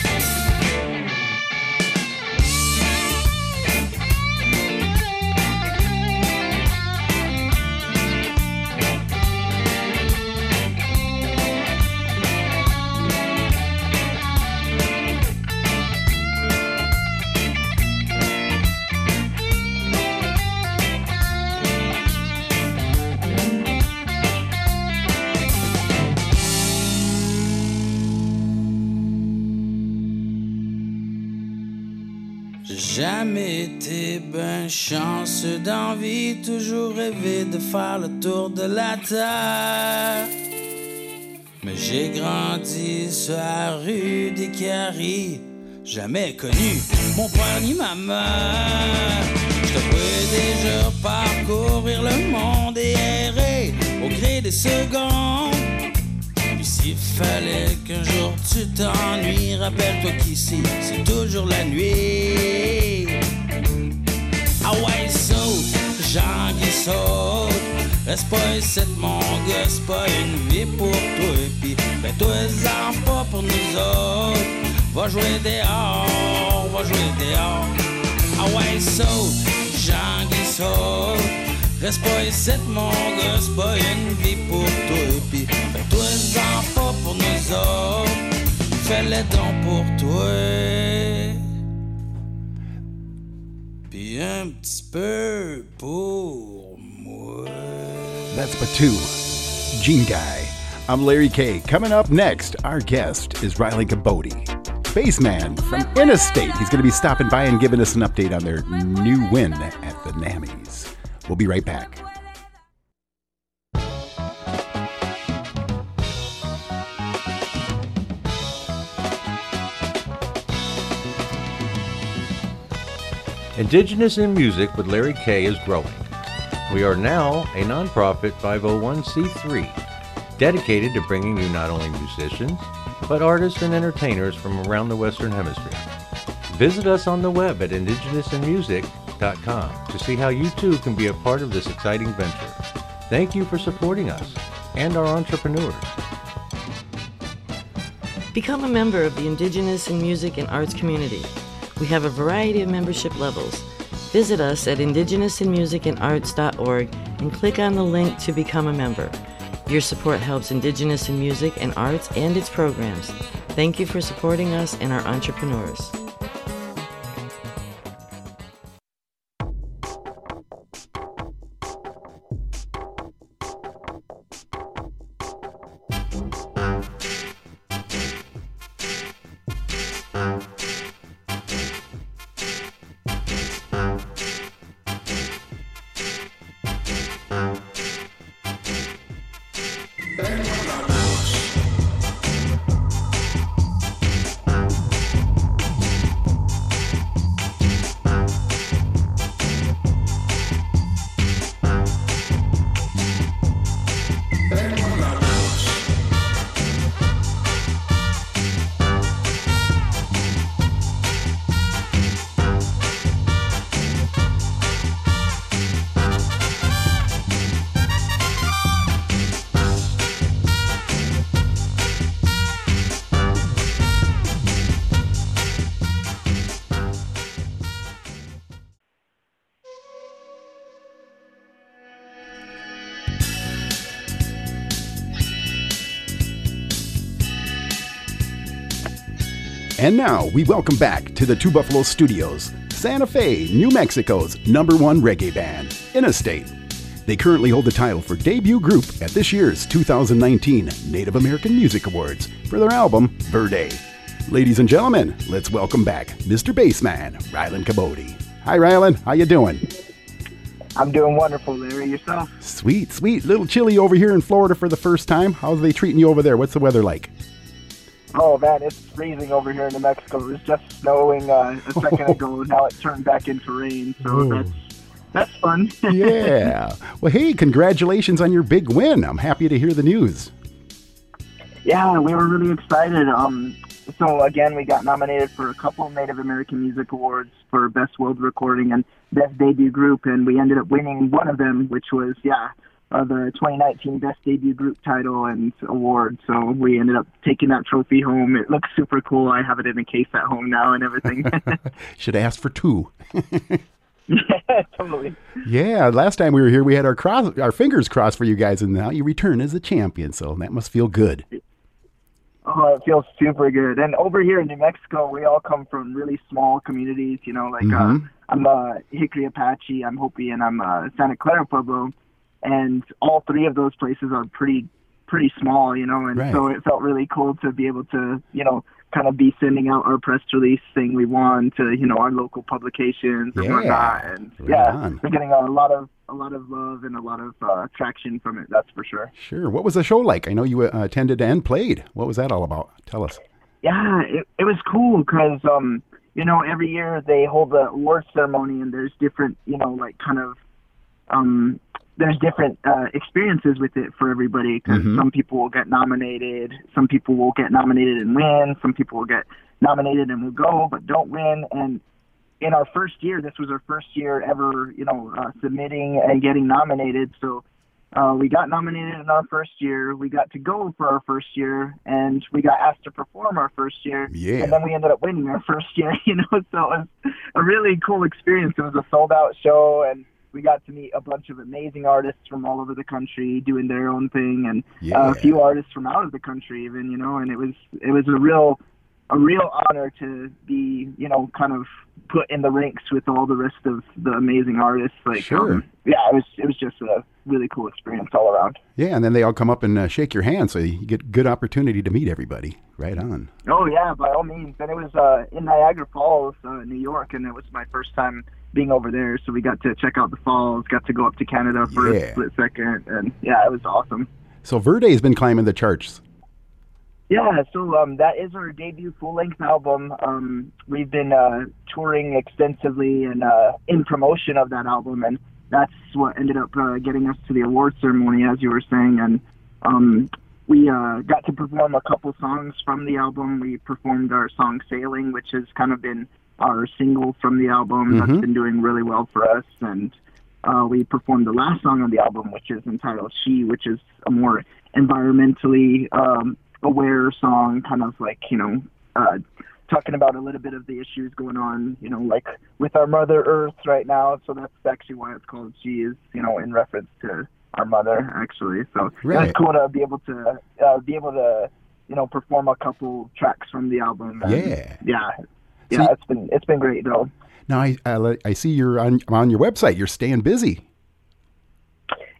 Jamais été ben chanceux d'envie, toujours rêvé de faire le tour de la terre. Mais j'ai grandi sur la rue des Caries, jamais connu mon père ni ma mère. Je devrais déjà parcourir le monde et errer au gré des secondes. Puis s'il fallait qu'un jour tu t'ennuies, rappelle-toi qu'ici c'est toujours la nuit. Ah ouais, saute, Jean qui saute. Reste pas ici, pas une vie pour toi. Puis fais-toi-en pas pour nous autres. Va jouer dehors, va jouer dehors. Ah ouais, saute, Jean qui saute. Reste pas ici, mon pas une vie pour toi. Puis fais-toi-en pas pour nous autres. Fais-le donc pour toi. Un petit peu pour moi. That's Batu, Gene Guy. I'm Larry K. Coming up next, our guest is Riley Cabote, bassman from Interstate. He's going to be stopping by and giving us an update on their new win at the NAMMYs. We'll be right back. Indigenous in Music with Larry K is growing. We are now a nonprofit 501c3 dedicated to bringing you not only musicians, but artists and entertainers from around the Western Hemisphere. Visit us on the web at indigenousinmusic.com to see how you too can be a part of this exciting venture. Thank you for supporting us and our entrepreneurs. Become a member of the Indigenous in Music and Arts community. We have a variety of membership levels. Visit us at indigenousinmusicandarts.org and click on the link to become a member. Your support helps Indigenous in music and arts and its programs. Thank you for supporting us and our entrepreneurs. And now we welcome back to the Two Buffalo Studios, Santa Fe, New Mexico's number one reggae band, Interstate. They currently hold the title for debut group at this year's 2019 Native American Music Awards for their album Verde. Ladies and gentlemen, let's welcome back Mr. Bassman, Rylan Cabote. Hi, Rylan. How you doing? I'm doing wonderful, Larry. Yourself? Sweet, sweet. Little chilly over here in Florida for the first time. How's they treating you over there? What's the weather like? Oh man, it's freezing over here in New Mexico. It was just snowing uh, a second ago. and [LAUGHS] Now it turned back into rain, so Ooh. that's that's fun. [LAUGHS] yeah. Well, hey, congratulations on your big win. I'm happy to hear the news. yeah, we were really excited. Um, so again, we got nominated for a couple of Native American Music Awards for Best World Recording and Best Debut Group, and we ended up winning one of them, which was yeah. Uh, the 2019 Best Debut Group title and award. So we ended up taking that trophy home. It looks super cool. I have it in a case at home now and everything. [LAUGHS] [LAUGHS] Should asked for two. [LAUGHS] yeah, totally. Yeah, last time we were here, we had our cross, our fingers crossed for you guys, and now you return as a champion. So that must feel good. Oh, it feels super good. And over here in New Mexico, we all come from really small communities. You know, like Mhm. uh, I'm uh, Jicarilla Apache, I'm Hopi, and I'm uh, Santa Clara Pueblo. And all three of those places are pretty pretty small. You know, and Right. so it felt really cool to be able to you know kind of be sending out our press release saying we won to you know our local publications and Yeah. whatnot. And Right yeah, on. we're getting a lot of a lot of love and a lot of uh, traction from it. That's for sure. Sure. What was the show like? I know you uh, attended and played. What was that all about? Tell us. Yeah, it, it was cool because um, you know every year they hold the award ceremony and there's different you know like kind of um, there's different uh, experiences with it for everybody because Mhm. some people will get nominated, some people will get nominated and win, some people will get nominated and will go but don't win. And in our first year, this was our first year ever, you know, uh, submitting and getting nominated. So uh, we got nominated in our first year. We got to go for our first year, and we got asked to perform our first year. Yeah. And then we ended up winning our [LAUGHS] first year. You know, so it was a really cool experience. It was a sold out show, and we got to meet a bunch of amazing artists from all over the country doing their own thing, and uh, a few artists from out of the country even. You know, and it was it was a real a real honor to be you know kind of put in the ranks with all the rest of the amazing artists. Like, Sure. um, yeah, it was it was just a really cool experience all around. Yeah, and then they all come up and uh, shake your hand, so you get good opportunity to meet everybody. Right on. Oh yeah, by all means. And it was uh, in Niagara Falls, uh, New York, and it was my first time being over there. So we got to check out the falls, got to go up to Canada for Yeah. a split second, and yeah, it was awesome. So Verde's been climbing the charts. Yeah, so um, that is our debut full-length album. Um, we've been uh, touring extensively and uh, in promotion of that album, and that's what ended up uh, getting us to the award ceremony, as you were saying. And um, we uh, got to perform a couple songs from the album. We performed our song "Sailing," which has kind of been our single from the album. Mhm. That's been doing really well for us, and uh, we performed the last song on the album, which is entitled "She," which is a more environmentally um, aware song, kind of like you know, uh, talking about a little bit of the issues going on, you know, like with our Mother Earth right now. So that's actually why it's called "She," is you know, in reference to our mother, actually. So Right. it's cool to be able to uh, be able to you know perform a couple tracks from the album. and Yeah. yeah, yeah. it's been it's been great though. Now I I, I see you're on on your website. You're staying busy.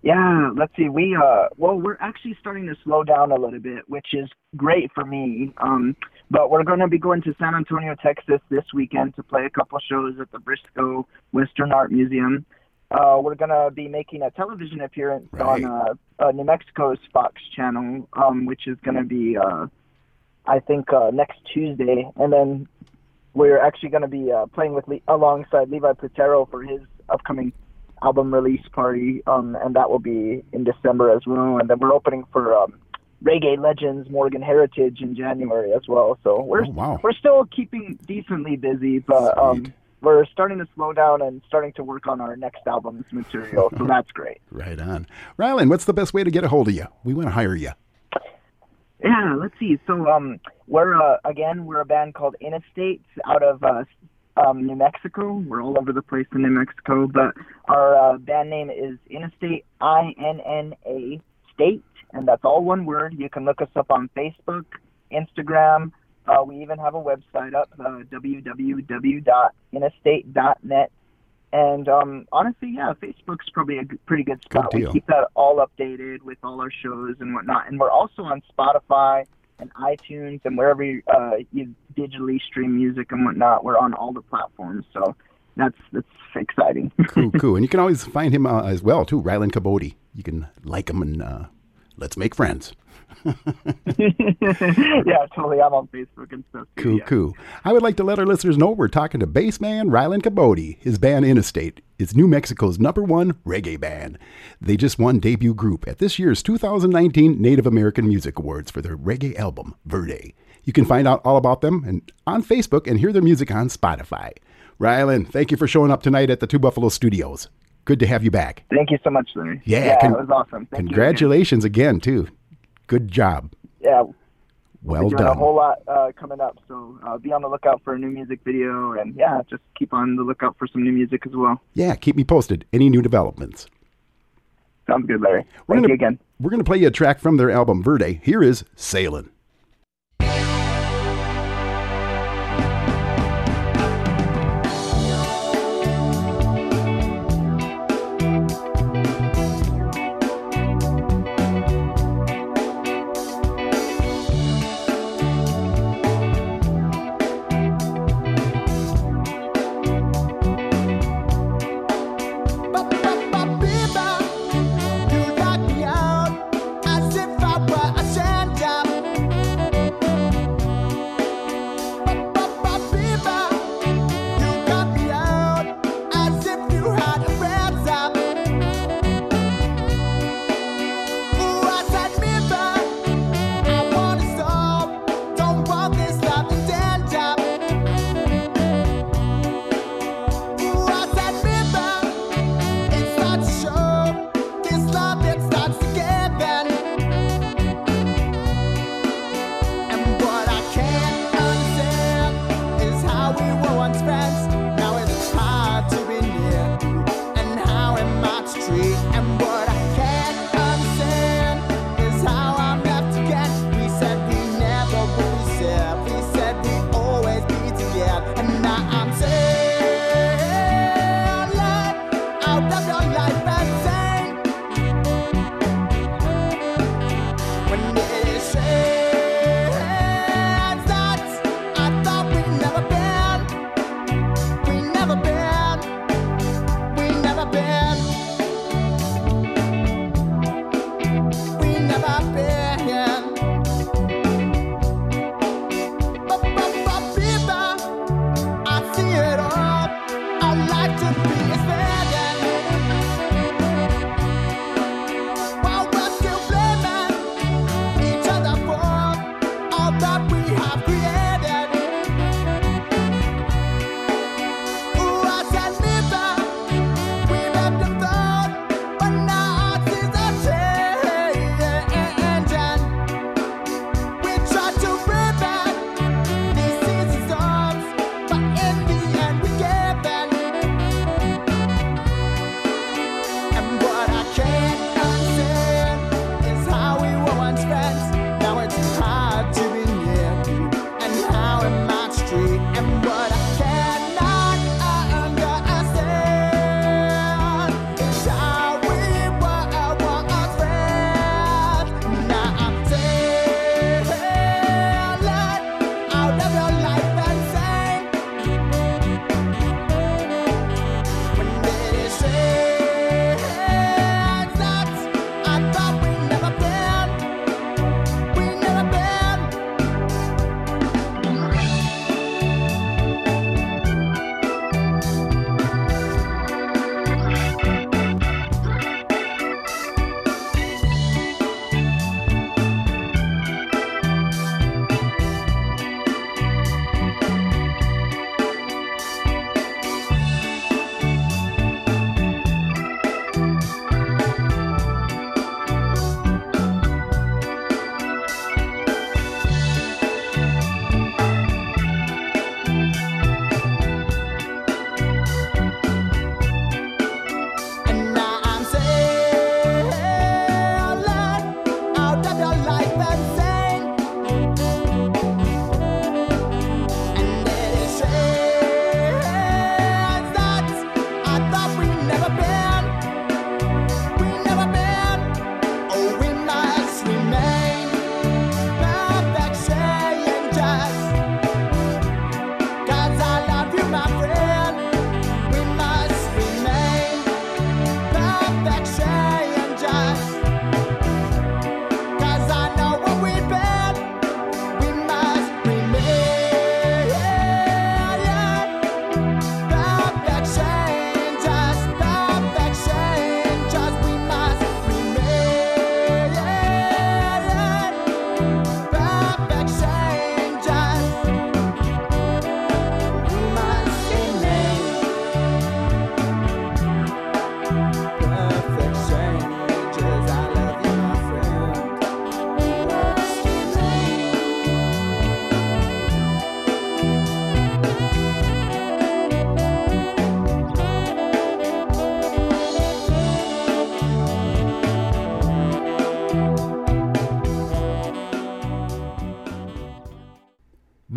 Yeah, let's see. We uh well we're actually starting to slow down a little bit, which is great for me. Um but we're going to be going to San Antonio, Texas this weekend to play a couple shows at the Briscoe Western Art Museum. Uh we're going to be making a television appearance on uh, uh New Mexico's Fox channel um which is going to be uh I think uh next Tuesday and then we're actually going to be uh, playing with Le- alongside Levi Platero for his upcoming album release party, um, and that will be in December as well. And then we're opening for um, Reggae Legends Morgan Heritage in January as well. So we're Oh, wow. we're still keeping decently busy, but um, we're starting to slow down and starting to work on our next album's material. So [LAUGHS] that's great. Right on. Rylan, what's the best way to get a hold of you? We want to hire you. Yeah, let's see. So um, we're uh, again we're a band called Innestate out of uh, um, New Mexico. We're all over the place in New Mexico, but our uh, band name is Innestate I N N A State, and that's all one word. You can look us up on Facebook, Instagram. Uh, we even have a website up, uh, www.innestate.net. And um, honestly, yeah, Facebook's probably a g- pretty good spot. Good we keep that all updated with all our shows and whatnot. And we're also on Spotify and iTunes and wherever you, uh, you digitally stream music and whatnot. We're on all the platforms. So that's that's exciting. [LAUGHS] Cool, cool. And you can always find him uh, as well too, Rylan Cabote. You can like him and uh, let's make friends. [LAUGHS] yeah, totally. I'm on Facebook and stuff. Too, Cool, yeah. cool. I would like to let our listeners know we're talking to bassman Rylan Cabote. His band Innestate is New Mexico's number one reggae band. They just won debut group at this year's 2019 Native American Music Awards for their reggae album, Verde. You can find out all about them and on Facebook and hear their music on Spotify. Rylan, thank you for showing up tonight at the Two Buffalo Studios. Good to have you back. Thank you so much, Larry. Yeah, yeah con- it was awesome. Thank you. Congratulations again, too. Good job. Yeah, Well doing a whole lot uh, coming up, so uh, be on the lookout for a new music video, and yeah, just keep on the lookout for some new music as well. Yeah, keep me posted. Any new developments? Sounds good, Larry. We're Thank gonna, you again. We're going to play you a track from their album Verde. Here is Sailin'.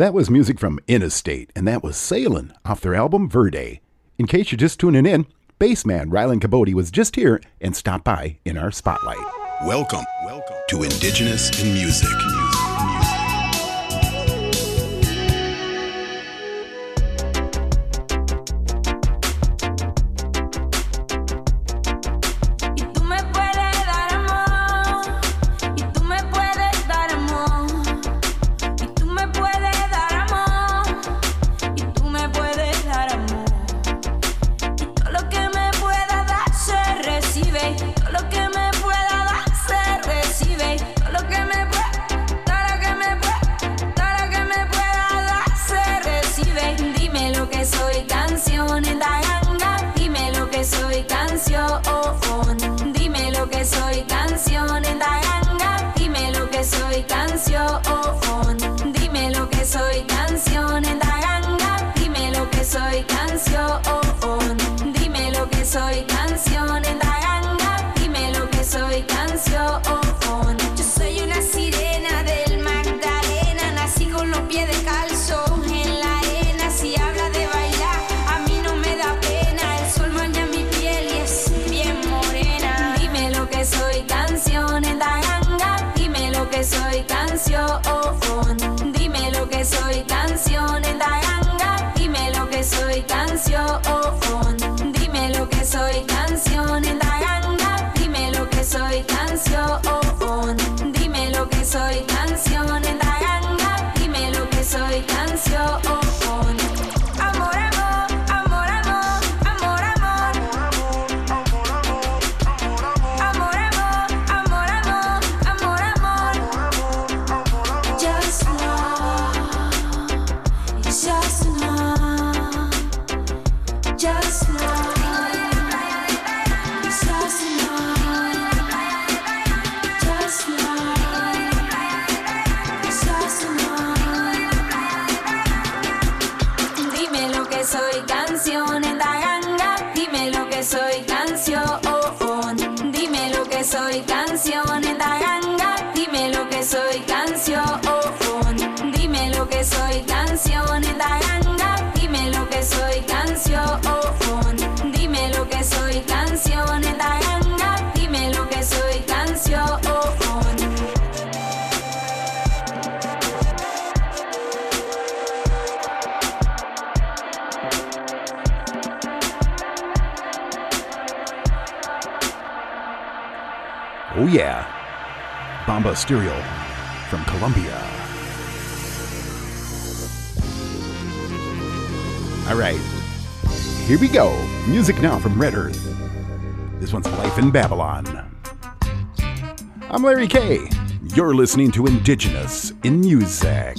that was music from Innestate, and that was Sailing off their album Verde. In case you're just tuning in, bassman Rylan Cabote was just here and stopped by in our spotlight. Welcome, welcome to Indigenous in Music. Ministerial from Colombia. All right, here we go. Music now from Red Earth. This one's Life in Babylon. I'm Larry K. You're listening to Indigenous in Music.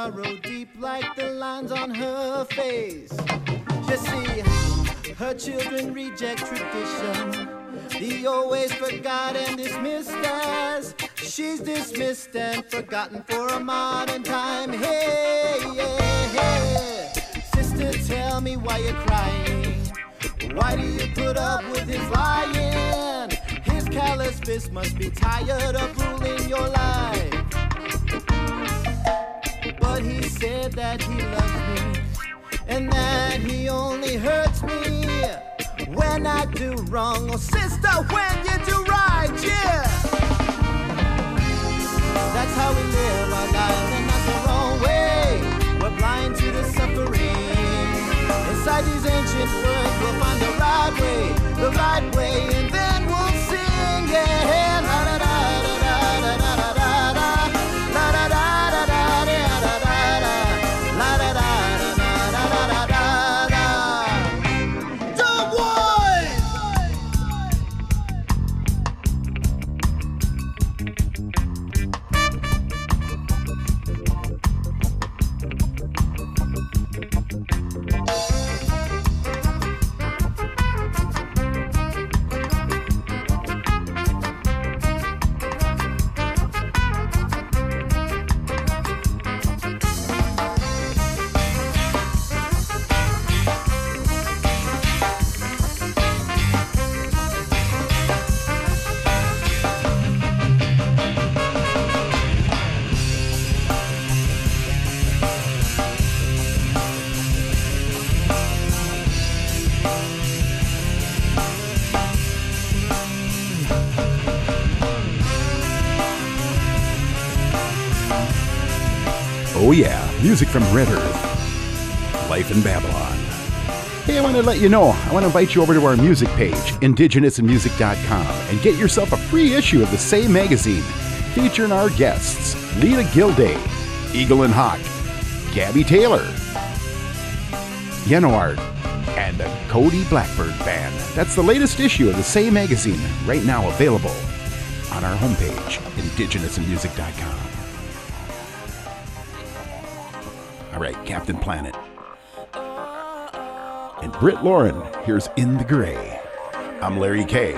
Sorrow deep like the lines on her face. You see, her children reject tradition. The always forgot and dismissed as she's dismissed and forgotten for a modern time. Hey, yeah, hey. Sister, tell me why you're crying. Why do you put up with his lying? His callous fist must be tired of ruling your life. He said that he loves me and that he only hurts me when I do wrong. Oh, sister, when you do right, yeah. That's how we live our lives, and that's the wrong way. We're blind to the suffering. Inside these ancient words, we'll find the right way, the right way, music from Red Earth. Life in Babylon. Hey, I want to let you know, I want to invite you over to our music page, indigenousinmusic.com, and get yourself a free issue of the same magazine featuring our guests Leela Gilday, Eagle and Hawk, Gabby Taylor, Yenoard, and the Cody Blackbird Band. That's the latest issue of the same magazine, right now available on our homepage, indigenousinmusic.com. All right, Captain Planet. And Britt Lauren, here's In the Gray. I'm Larry K.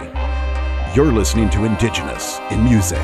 You're listening to Indigenous in Music.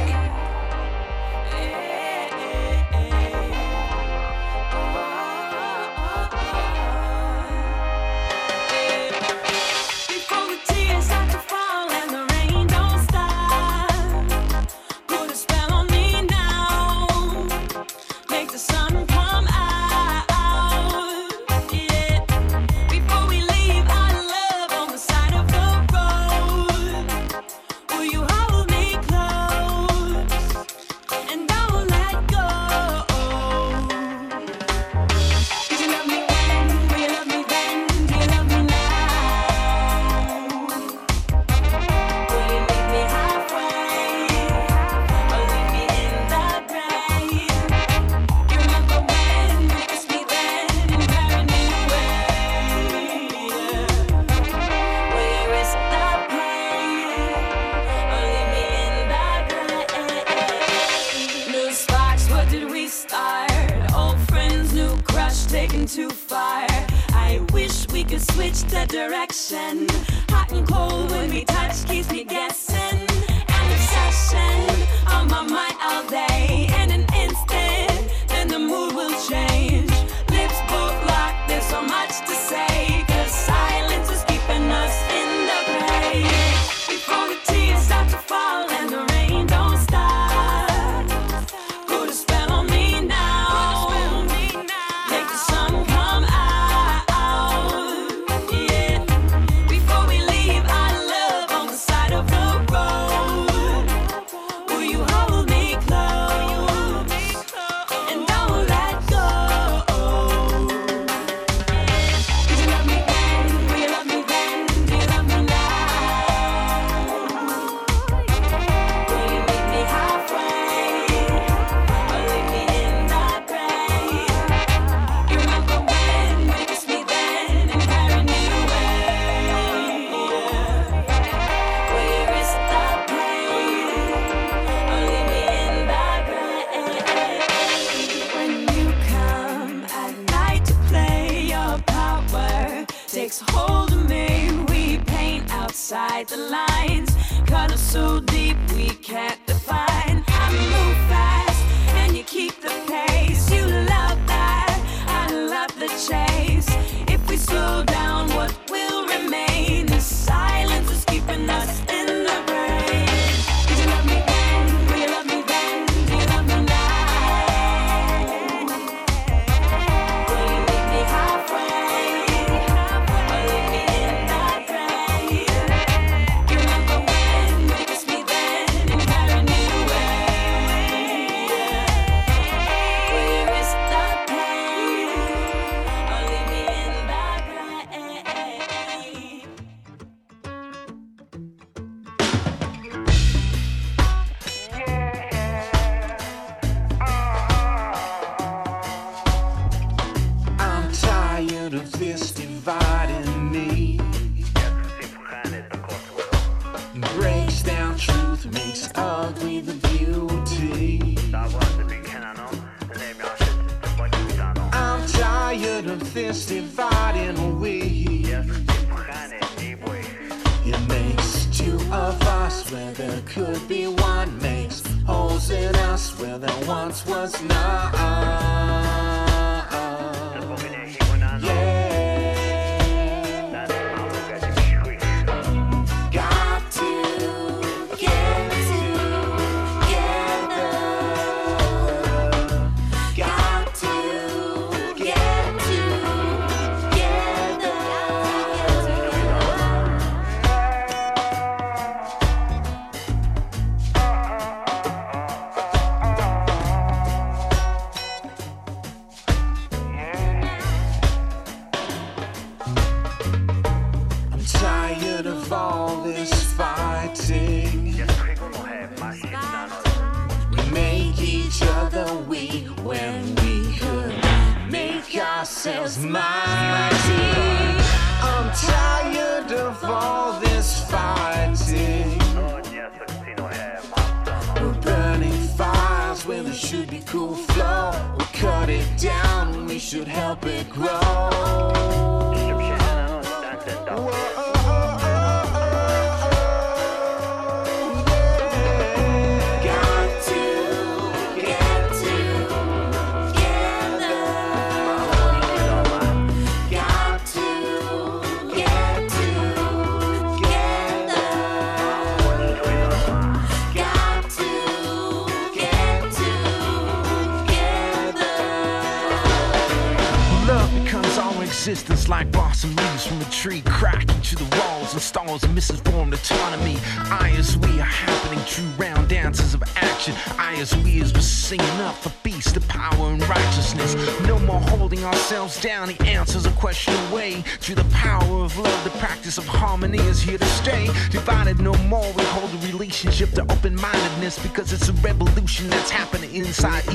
Inside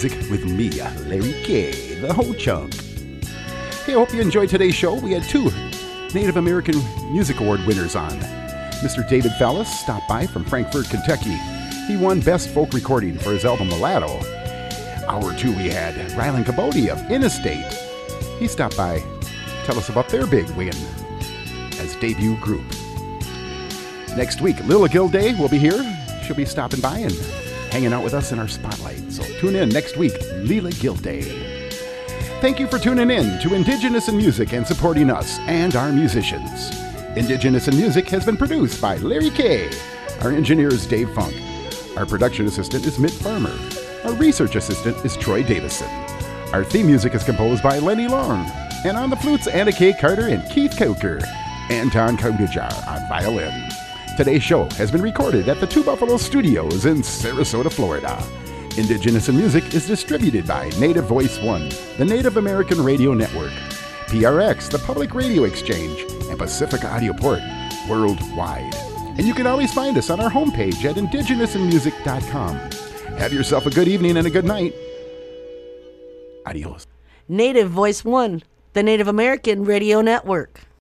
music with me, Larry K, the Ho Chunk. Hey, I hope you enjoyed today's show. We had two Native American Music Award winners on. Mr. David Follis stopped by from Frankfort, Kentucky. He won Best Folk Recording for his album Mulatto. Hour two, we had Rylan Cabote of Innestate. He stopped by, tell us about their big win as debut group. Next week, Leela Gilday will be here. She'll be stopping by and hanging out with us in our spotlight. Tune in next week, Leela Gilday. Thank you for tuning in to Indigenous in Music and supporting us and our musicians. Indigenous in Music has been produced by Larry K. Our engineer is Dave Funk. Our production assistant is Mitt Farmer. Our research assistant is Troy Davison. Our theme music is composed by Lenny Long. And on the flutes, Anna K. Carter and Keith Coker. Anton Kodajar on violin. Today's show has been recorded at the Two Buffalo Studios in Sarasota, Florida. Indigenous in Music is distributed by Native Voice One, the Native American Radio Network, PRX, the Public Radio Exchange, and Pacific Audio Port worldwide. And you can always find us on our homepage at indigenousinmusic.com. Have yourself a good evening and a good night. Adios. Native Voice One, the Native American Radio Network.